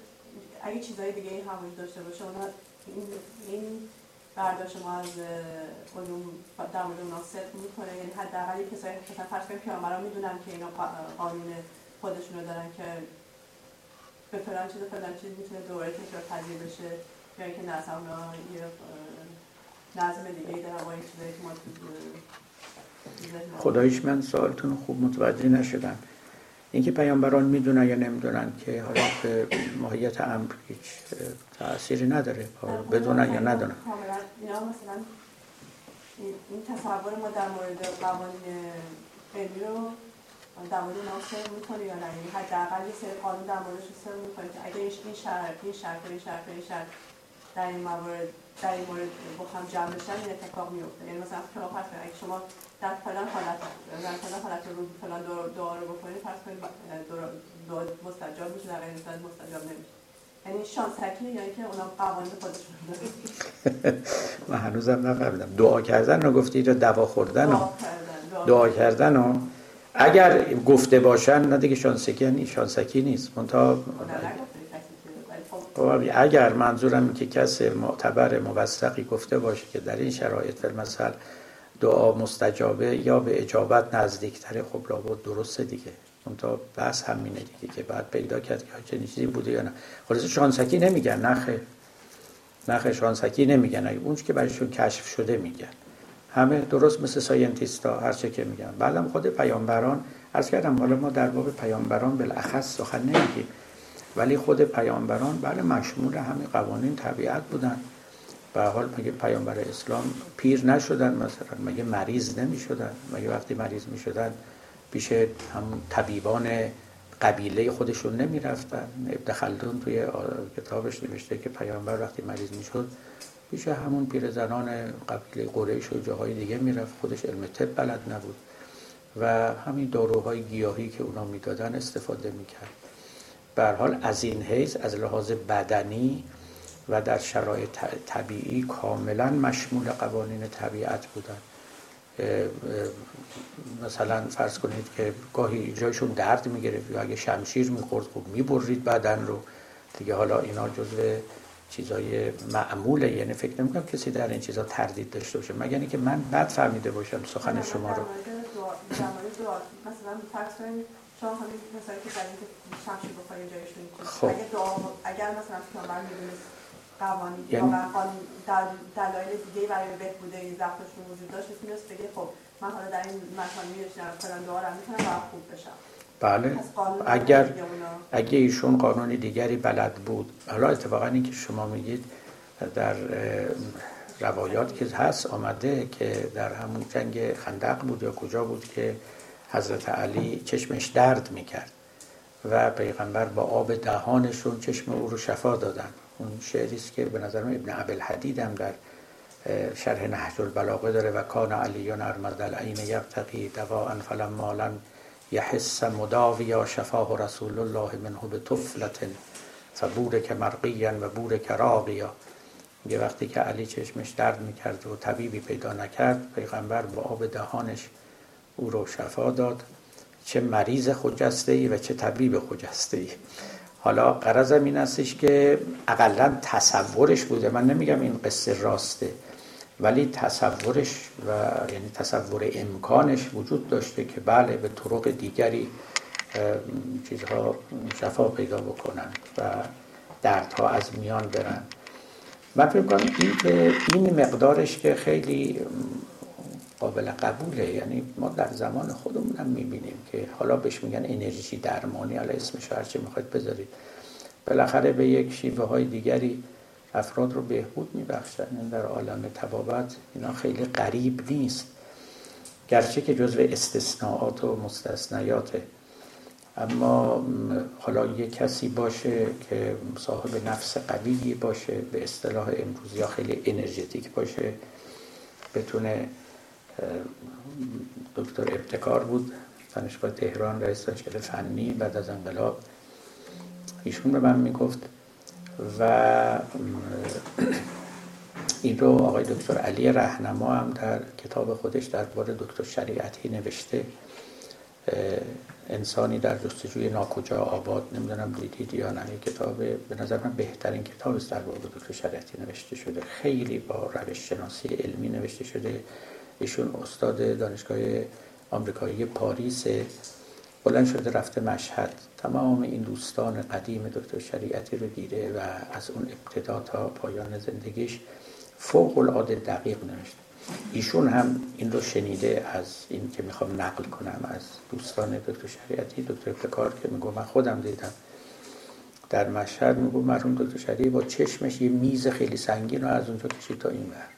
اگه چیزهای دیگه این هم وجود داشته باشه اونها این, این برداشت ما از علوم در مورد اونا صدق می‌کنه. یعنی حداقل کسایی که فرض کنیم پیامبران می‌دونن که اینا قانون خودشون رو دارن که به فلان چیز فلان چیز می‌تونه دوباره تکرار پذیر بشه یا اینکه نه اصلا یه نظم دیگه دارن با این چیزایی که ما خدایش من سوالتون خوب متوجه نشدم. اینکه پیامبران می‌دونن یا نمی‌دونن که حالا به ماهیت امر هیچ تأثیری نداره بدونن یا ندونن. مثلا این تصور ما در مورد قوانین علمی رو در مورد اینا سر می‌کنه یا نه؟ یعنی حداقل یه سری قانون در موردش سر می‌کنه که اگه این شرط این شرط این شرط این شرط در این موارد در این مورد با هم جمع بشن این اتفاق میفته یعنی مثلا خلاف هست اگه شما در فلان حالت در فلان حالت رو فلان دعا رو بکنید فرض کنید دعا مستجاب میشه در غیر مستجاب نمیشه. یعنی شانسکی یا اینکه اونا قوانین خودشون داره (laughs) من هنوزم نفهمیدم. دعا کردن رو گفتی یا دوا خوردن رو؟ دعا کردن رو؟ اگر گفته باشن نه دیگه شانسکی نیست شانسکی نیست. منتها خب اگر منظورم که کسی معتبر موثقی گفته باشه که در این شرایط مثلا دعا مستجابه یا به اجابت نزدیکتره خب لابد درسته دیگه. تا بحث همینه دیگه که بعد پیدا کرد که چه چیزی بوده یا نه. خلاص شانسکی نمیگن نخه. نخه شانسکی نمیگن. اون که برایشون کشف شده میگن. همه درست مثل ساینتیستا هر چه که میگن. بعدم خود پیامبران از کردم حالا ما در باب پیامبران بالاخص سخن نمیگیم. ولی خود پیامبران بله مشمول همین قوانین طبیعت بودن. به حال مگه پیامبر اسلام پیر نشدن مثلا؟ مگه مریض نمی‌شدن؟ مگه وقتی مریض می‌شدن پیش هم طبیبان قبیله خودشون نمی‌رفتن؟ ابن خلدون توی کتابش نوشته که پیامبر وقتی مریض می‌شد پیش همون پیرزنان قبیله قریش و جاهای دیگه می‌رفت. خودش علم طب بلد نبود. و همین داروهای گیاهی که اونا می‌دادن استفاده می‌کرد. به حال از این حیث از لحاظ بدنی و در شرایط طبیعی کاملا مشمول قوانین طبیعت بودن. مثلا فرض کنید که گاهی جایشون درد می‌گرفت یا اگه شمشیر می‌خورد خوب می‌برید بدن رو. دیگه حالا اینا جزو چیزای معموله. یعنی فکر نمی‌کنم کسی در این چیزا تردید داشته باشه. مگر اینکه من بد فهمیده باشم سخن شما رو. شما همین مثلا که برای شمشیر بخورید جایشون خب. اگه دعا اگر مثلا پیامبر می‌دونست قوانین یعنی... در دلایل دیگه برای بهبود این وجود داشت می‌تونست بگه خب من حالا در این مکان می‌رسم فلان دعا رو می‌تونم و خوب بشم. بله. اگر اگه ایشون قانون دیگری بلد بود. حالا اتفاقا این که شما میگید در روایات که هست آمده که در همون جنگ خندق بود یا کجا بود که حضرت علی چشمش درد می‌کرد و پیغمبر با آب دهانشون چشم او رو شفا دادن. اون شعری است که به نظر من ابن عبل حدید هم در شرح نهج البلاغه داره و کان علی ارمد العین یبتقی دواء فلما لم یحس مداویا شفاه رسول الله منه به طفلت فبورک مرقیا و بورک راقیا یه وقتی که علی چشمش درد می‌کرد و طبیبی پیدا نکرد پیغمبر با آب دهانش او رو شفا داد. چه مریض خجسته ای و چه طبیب خجسته ای حالا قرضم این استش که اقلا تصورش بوده. من نمیگم این قصه راسته. ولی تصورش و یعنی تصور امکانش وجود داشته که بله به طرق دیگری چیزها شفا پیدا بکنن و دردها از میان برن. من فکر کنم این که این مقدارش که خیلی قابل قبوله. یعنی ما در زمان خودمون هم می‌بینیم که حالا بهش میگن انرژی درمانی. حالا اسمش هرچی می‌خواید بذارید. بالاخره به یک شیوه های دیگری افراد رو بهبود میبخشن این در عالم تبابت اینا خیلی قریب نیست. گرچه که جزو استثناءات و مستثنیاته اما حالا یه کسی باشه که صاحب نفس قویی باشه به اصطلاح امروزی یا خیلی انرژتیک باشه بتونه دکتر ابتکار بود دانشگاه تهران رئیس دانشگاه فنی بعد از انقلاب. ایشون به من می‌گفت و این رو آقای دکتر علی رهنما هم در کتاب خودش درباره دکتر شریعتی نوشته انسانی در جستجوی ناکجا آباد نمی‌دونم دیدید یا نه کتاب به نظر من بهترین کتاب است در باب دکتر شریعتی نوشته شده. خیلی با روش شناسی علمی نوشته شده. ایشون استاد دانشگاه آمریکایی پاریس بلند شده رفته مشهد. تمام این دوستان قدیم دکتر شریعتی رو دیده و از اون ابتدا تا پایان زندگیش فوق العاده دقیق نوشته. ایشون هم این رو شنیده از این که می‌خوام نقل کنم از دوستان دکتر شریعتی. دکتر پکار که میگو من خودم دیدم در مشهد میگو مرحوم دکتر شریعتی با چشمش یه میز خیلی سنگین رو از اونجا کشید تا این بر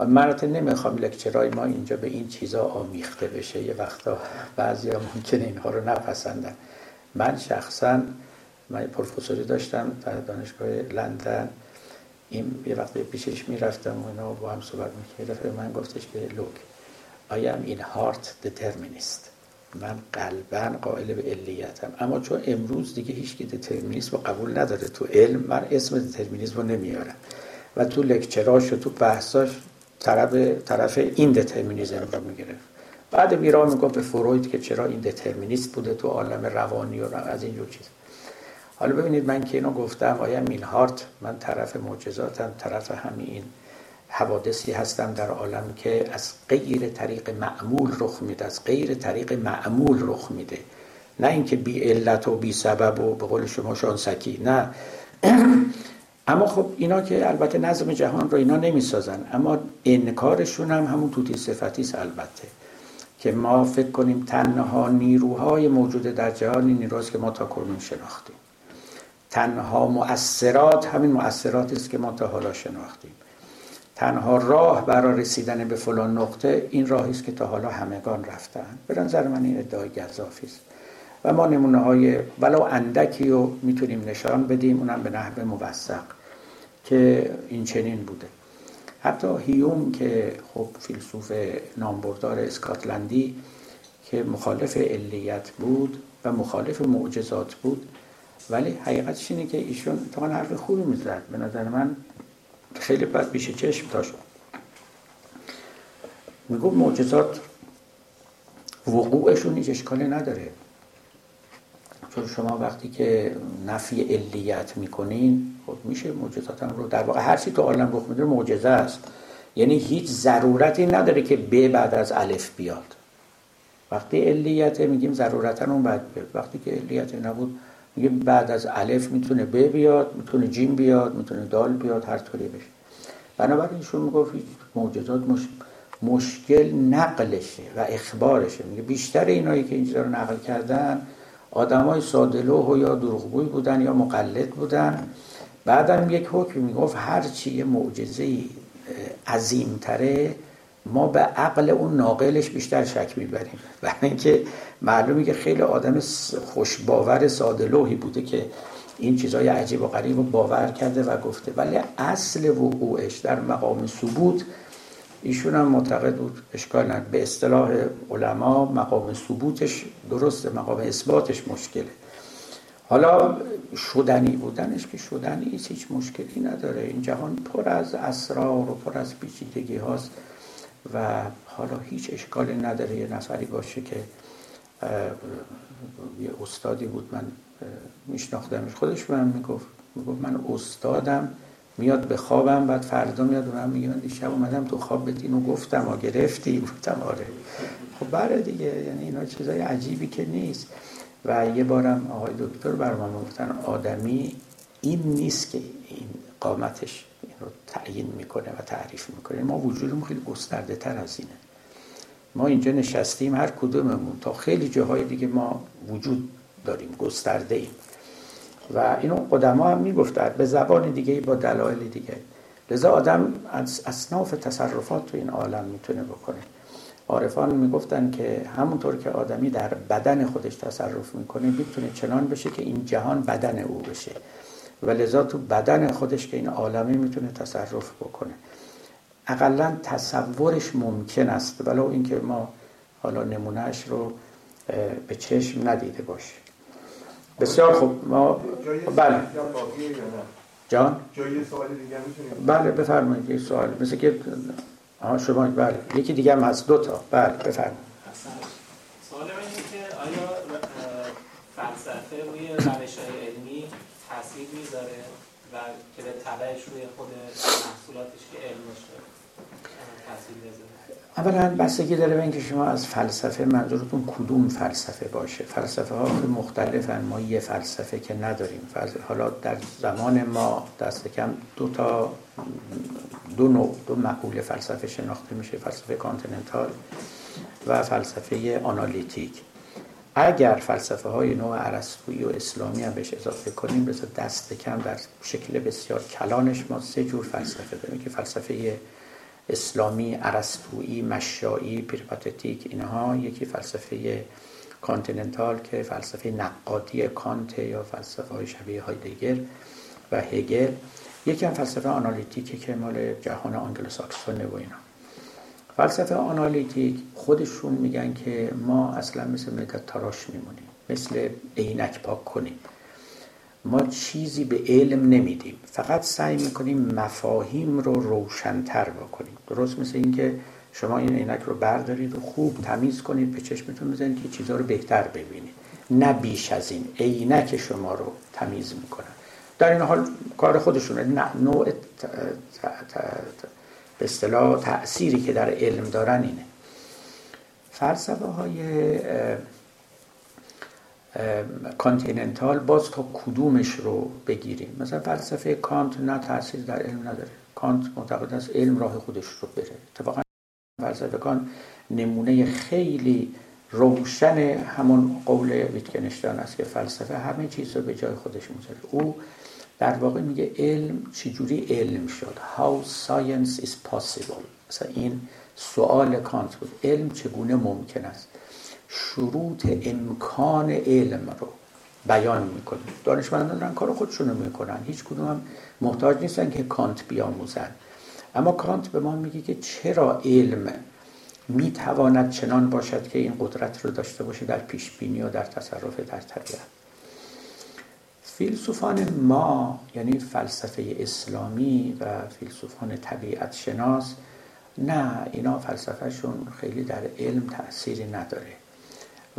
و من نمی‌خوام لکچرهای ما اینجا به این چیزا آمیخته بشه. یه وقتا بعضی ها ممکنه اینها رو نپسندن. من شخصا من پروفسوری داشتم در دانشگاه لندن. این یه وقت پیشش می‌رفتم و اینا با هم صحبت می‌کرد من گفتش که لوک I am in heart determinist. من قلبا قائل به علیتم. اما چون امروز دیگه هیچ کی دترمینیسم رو قبول نداره تو علم من اسم دترمینیسم رو نمیارم. و تو لکچراش و تو بحثاش طرف طرف این دترمینیزم رو می‌گرفت. بعد میرا می‌گفت به فروید که چرا این دترمینیست بوده تو عالم روانی و از اینجور چیز. حالا ببینید من که اینو گفتم آیا مین هارت من طرف معجزاتم طرف همین حوادثی هستم در عالم که از غیر طریق معمول رخ میده از غیر طریق معمول رخ میده. نه اینکه بی علت و بی سبب و به قول شما شانسکی نه. (clears throat) اما خب اینا که البته نظم جهان رو اینا نمی‌سازن. اما انکارشون هم همون توتی صفتی است البته. که ما فکر کنیم تنها نیروهای موجود در جهان این نیروهاست که ما تا کنون شناختیم. تنها مؤثرات همین مؤثرات است که ما تا حالا شناختیم. تنها راه برای رسیدن به فلان نقطه این راهی است که تا حالا همگان رفتن. به نظر من این ادعای گذافی است. و ما نمونه های ولو اندکی رو می‌تونیم نشان بدیم اونم به نحو موثق که این چنین بوده. حتی هیوم که خب فیلسوف نامبردار اسکاتلندی که مخالف علیت بود و مخالف معجزات بود ولی حقیقتش اینه که ایشون تا حرف خوبی می‌زد. به نظر من خیلی بد بیش چشم داشت میگو معجزات وقوعشون هیچ اشکالی نداره. چون شما وقتی که نفی علیت می‌کنین خب میشه معجزات هم رو در واقع هر چی تو عالم رخ میده معجزه است. یعنی هیچ ضرورتی نداره که ب بعد از الف بیاد. وقتی علیت میگیم ضرورتا اون بعد بیاد. وقتی که علیت نبود میگه بعد از الف می‌تونه ب بیاد می‌تونه جیم بیاد می‌تونه دال بیاد هر طوری بشه. بنابراین ایشون می‌گفت معجزات مش... مشکل نقلشه و اخبارشه. میگه بیشتر اینایی که اینجا رو نقل کردن آدمای سادلوه و یا دروغگوی بودن یا مقلد بودن. بعدم یک حکم می‌گفت هر چی یه معجزه عظیمتره ما به عقل اون ناقلش بیشتر شک می‌بریم. برای اینکه معلومی که خیلی آدم خوشباور سادلوهی بوده که این چیزای عجیب و غریب رو باور کرده و گفته. ولی اصل وقوعش در مقام ثبوت ایشون هم معتقد بود اشکال نداره. به اصطلاح علما مقام ثبوتش درسته مقام اثباتش مشکله. حالا شدنی بودنش که شدنی هیچ مشکلی نداره. این جهان پر از اسرار و پر از پیچیدگی هاست و حالا هیچ اشکالی نداره. یه نفری باشه که یه استادی بود من میشناختمش. خودش من می‌گفت می‌گفت من استادم میاد به خوابم بعد فردا میاد و من میگه من دیشب اومدم تو خواب بدین و گفتم و گرفتی گفتم آره. خب بله دیگه یعنی اینا چیزای عجیبی که نیست. و یه بارم آقای دکتر بر من گفتن آدمی این نیست که این قامتش این رو تعیین می‌کنه و تعریف می‌کنه. ما وجودمون خیلی گسترده تر از اینه. ما اینجا نشستیم هر کدوممون. تا خیلی جاهای دیگه ما وجود داریم گسترده ایم و اینو قدما هم می‌گفتن به زبان دیگه با دلایل دیگه. لذا آدم از اصناف تصرفات تو این عالم می‌تونه بکنه. عارفان می‌گفتن که همونطور که آدمی در بدن خودش تصرف می‌کنه می‌تونه چنان بشه که این جهان بدن او بشه. و لذا تو بدن خودش که این عالمی می‌تونه تصرف بکنه. اقلا تصورش ممکن است ولو اینکه ما حالا نمونهش رو به چشم ندیده باشیم. بسیار خوب. ما بله. جان؟ جای سوال دیگه بله بفرمایید یه سوال. مثل که آها شما بله. یکی دیگه هم هست. دو تا. بله بفرمایید. سوال من اینه که آیا فلسفه روی روش علمی تاثیر می‌ذاره و که به تبعش روی خود محصولاتش که علم باشه تاثیر می‌ذاره؟ اولا بستگی داره به اینکه شما از فلسفه منظورتون کدوم فلسفه باشه. فلسفه ها مختلفن ما یه فلسفه که نداریم. حالا در زمان ما دست کم دو تا دو نوع دو مقوله فلسفه شناخته میشه فلسفه continental و فلسفه analytic. اگر فلسفه های نوع ارسطویی و اسلامی هم بهش اضافه کنیم بسید دست کم در شکل بسیار کلانش ما سه جور فلسفه داریم. که فلسفه اسلامی ارسطویی مشایی peripatetic اینها یکی فلسفه continental که فلسفه نقادی کانت یا فلسفه های شبیه هایدگر و هگل. یکی هم فلسفه analytic ی که مال جهان آنگلوساکسونه و اینا. فلسفه analytic خودشون میگن که ما اصلا مثل مداد تراش میمونیم مثل عینک پاک کنیم. ما چیزی به علم نمیدیم. فقط سعی می‌کنیم مفاهیم رو روشنتر بکنیم. درست مثل اینکه شما این عینک رو بردارید و خوب تمیز کنید به چشمتون بزنید که چیزها رو بهتر ببینید. نه بیش از این عینک شما رو تمیز می‌کنن در این حال کار خودشونه. نه نوع به اصطلاح تأثیری که در علم دارن اینه. فلسفه های continental باز تا کدومش رو بگیریم؟ مثلا فلسفه کانت نه تاثیر در علم نداره. کانت معتقد است علم راه خودش رو بره. اتفاقا فلسفه کانت نمونه خیلی روشن همون قول ویتگنشتاین است که فلسفه همه چیز رو به جای خودش می‌ذاره. او در واقع میگه علم چجوری علم شد؟ How science is possible. مثلا این سوال کانت بود. علم چگونه ممکن است؟ شروط امکان علم رو بیان می‌کنه. دانشمندان دارن کار خودشون رو می‌کنن. هیچ کدوم هم محتاج نیستن که کانت بیاموزن. اما کانت به ما میگه که چرا علم می‌تواند چنان باشد که این قدرت رو داشته باشه در پیش بینی و در تصرف در طبیعت؟ فیلسوفان ما یعنی فلسفه اسلامی و فیلسوفان طبیعت شناس نه اینا فلسفهشون خیلی در علم تأثیری نداره.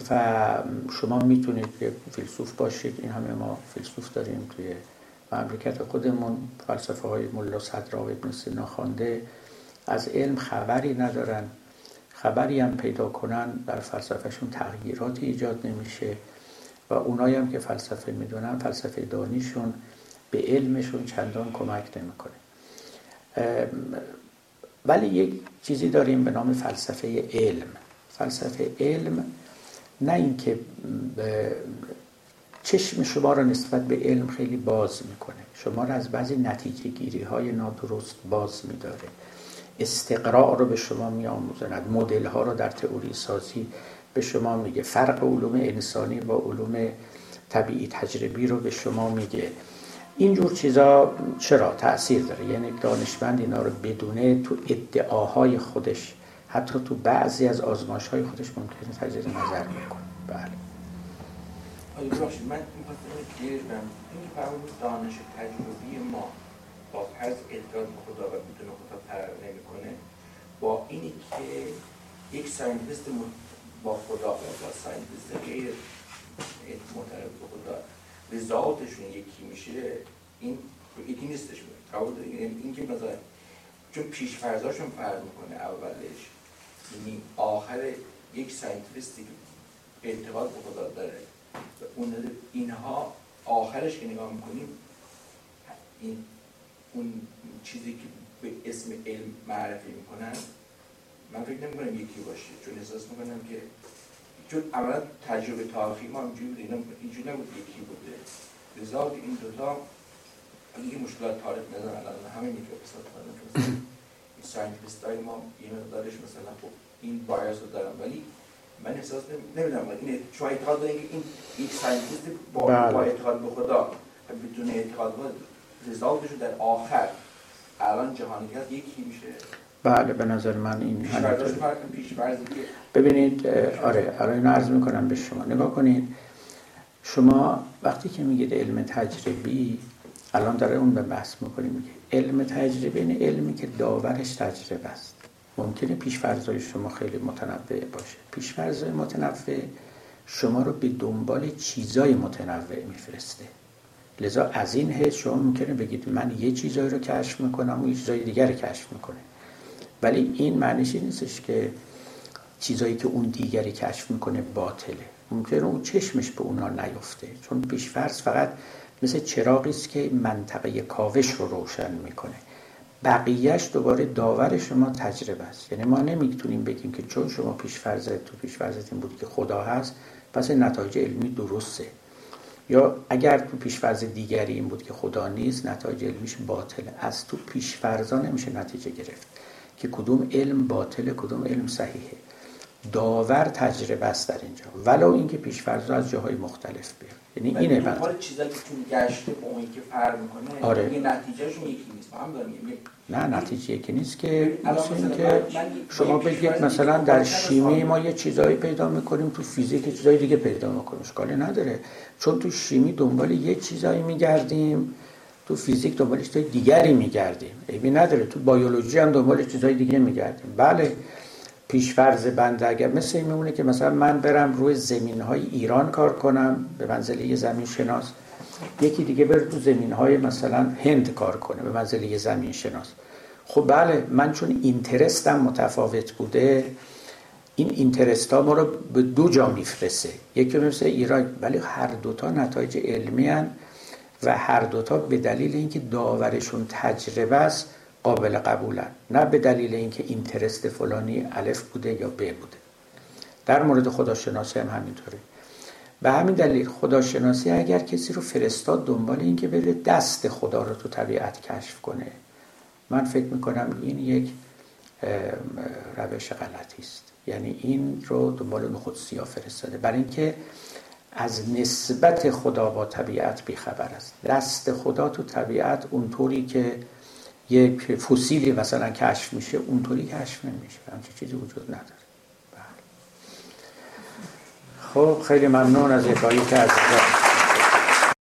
و شما می‌تونید که فیلسوف باشید این همه ما فیلسوف داریم توی مملکت خودمون. فلسفه های ملا صدرا و ابن سینا خوانده. از علم خبری ندارن. خبری هم پیدا کنن در فلسفهشون تغییراتی ایجاد نمیشه. و اونایی هم که فلسفه می‌دونن فلسفه دانیشون به علمشون چندان کمک نمی‌کنه. ولی یک چیزی داریم به نام فلسفه علم. فلسفه علم نه اینکه چشم شما را نسبت به علم خیلی باز می‌کنه. شما را از بعضی نتیجه گیری های نادرست باز میداره. استقراء رو به شما میآموزند مدل ها رو در تئوری سازی به شما میگه. فرق علوم انسانی با علوم طبیعی تجربی رو به شما میگه. اینجور چیزا چرا تاثیر داره؟ یعنی دانشمند اینا رو بدونه تو ادعاهای خودش حتی تو بعضی از آزمایش های خودش ممکنه تجدید نظر می‌کنه بله. آقا ببخشید من می‌خواستم گیر بدم این فرمود دانش تجربی ما با فرض اعتقاد خدا و بدون خدا فرق نمی‌کنه. با اینی که یک scientist با خدا و با scientist غیر معترف به خدا ذاتشون یکی میشه این یکی نیستش. قبول این که مثلا چون پیش فرضاشون فرق می‌کنه اولش. یعنی آخر یک ساینتیستی که اعتقاد به خدا داره اون اینها آخرش که نگاه می‌کنیم این اون چیزی که به اسم علم معرفی می‌کنن من فکر نمی یکی باشه چون احساس می‌کنم که چون اولا تجربه تاریخی ما اینجوری بود اینا اینجوری نبود یکی بوده. لذا این دوتا یه مشکلات تاریخ ندارن الان همین که ساینتیست های ما یه مقدارش مثلا خب این بایاس رو دارن. ولی من احساس نمی‌دونم. این شما اعتقاد دارین که این یک ساینتیست با, بله. با اعتقاد به خدا. بدون اعتقاد به رزالتشون در آخر. الان جهانیت یکی میشه. بله به نظر من این ببینید آره آره اینو عرض می‌کنم به شما. نگاه کنید. شما وقتی که میگید علم تجربی الان داره اون به بحث می‌کنیم میگه علم تجربی این علمی که داورش تجربه است. ممکنه پیشفرزهای شما خیلی متنوع باشه. پیشفرزهای متنوع شما رو به دنبال چیزای متنوع میفرسته. لذا از این حیث شما ممکنه بگید من یه چیزایی رو کشف می‌کنم و یه چیزای دیگر رو کشف می‌کنه. ولی این معنیش نیستش که چیزایی که اون دیگری کشف می‌کنه باطله. ممکنه اون چشمش به اونا نیفته. چون پیشفرض فقط مثل چراغی است که منطقه کاوش رو روشن می‌کنه. بقیهش دوباره داور شما تجربه است. یعنی ما نمی‌تونیم بگیم که چون شما پیشفرض تو پیشفرضت این بود که خدا هست پس نتایج علمی درسته. یا اگر تو پیشفرض دیگری این بود که خدا نیست نتایج علمیش باطله از تو پیشفرضا نمیشه نتیجه گرفت. که کدوم علم باطله کدوم علم صحیحه. داور تجربه است در اینجا. ولو اینکه پیشفرض از جاهای مختلف بیاد یعنی اینه بعد. چیزایی که تو گشته با اون که فرق می‌کنه آره. یه نتیجهشون یکی نیست. هم داریم. نه نتیجه یکی نیست که مثل که شما بگید مثلا در شیمی ما یه چیزایی پیدا می‌کنیم تو فیزیک چیزایی دیگه پیدا می‌کنیم. اشکالی نداره. چون تو شیمی دنبال یه چیزایی میگردیم تو فیزیک دنبال چیزای دیگری میگردیم. ایبی نداره. تو بیولوژی هم دنبال چیزای دیگه میگردیم. بله. پیشفرض بنده اگر مثل این میمونه که مثلا من برم روی زمین های ایران کار کنم به منزله یه زمین شناس. یکی دیگه بره تو زمین های مثلا هند کار کنه به منزله یه زمین شناس. خب بله من چون اینترستم متفاوت بوده این اینترست ها ما رو به دو جا میفرسه یکی مثل ایران ولی هر دوتا نتایج علمی هن و هر دوتا به دلیل اینکه داورشون تجربه است قابل قبولن نه به دلیل اینکه اینترست فلانی الف بوده یا ب بوده. در مورد خداشناسی هم همینطوره. به همین دلیل خداشناسی اگر کسی رو فرستاد دنبال اینکه بره دست خدا رو تو طبیعت کشف کنه من فکر می‌کنم این یک روش غلطی است. یعنی این رو دنبال نخود سیاه فرستاده. برای اینکه از نسبت خدا با طبیعت بیخبر است. دست خدا تو طبیعت اونطوری که یک فسیلی مثلا کشف میشه اونطوری کشف نمیشه. همچه چیزی وجود نداره. بله. خب خیلی ممنون از اکایی که از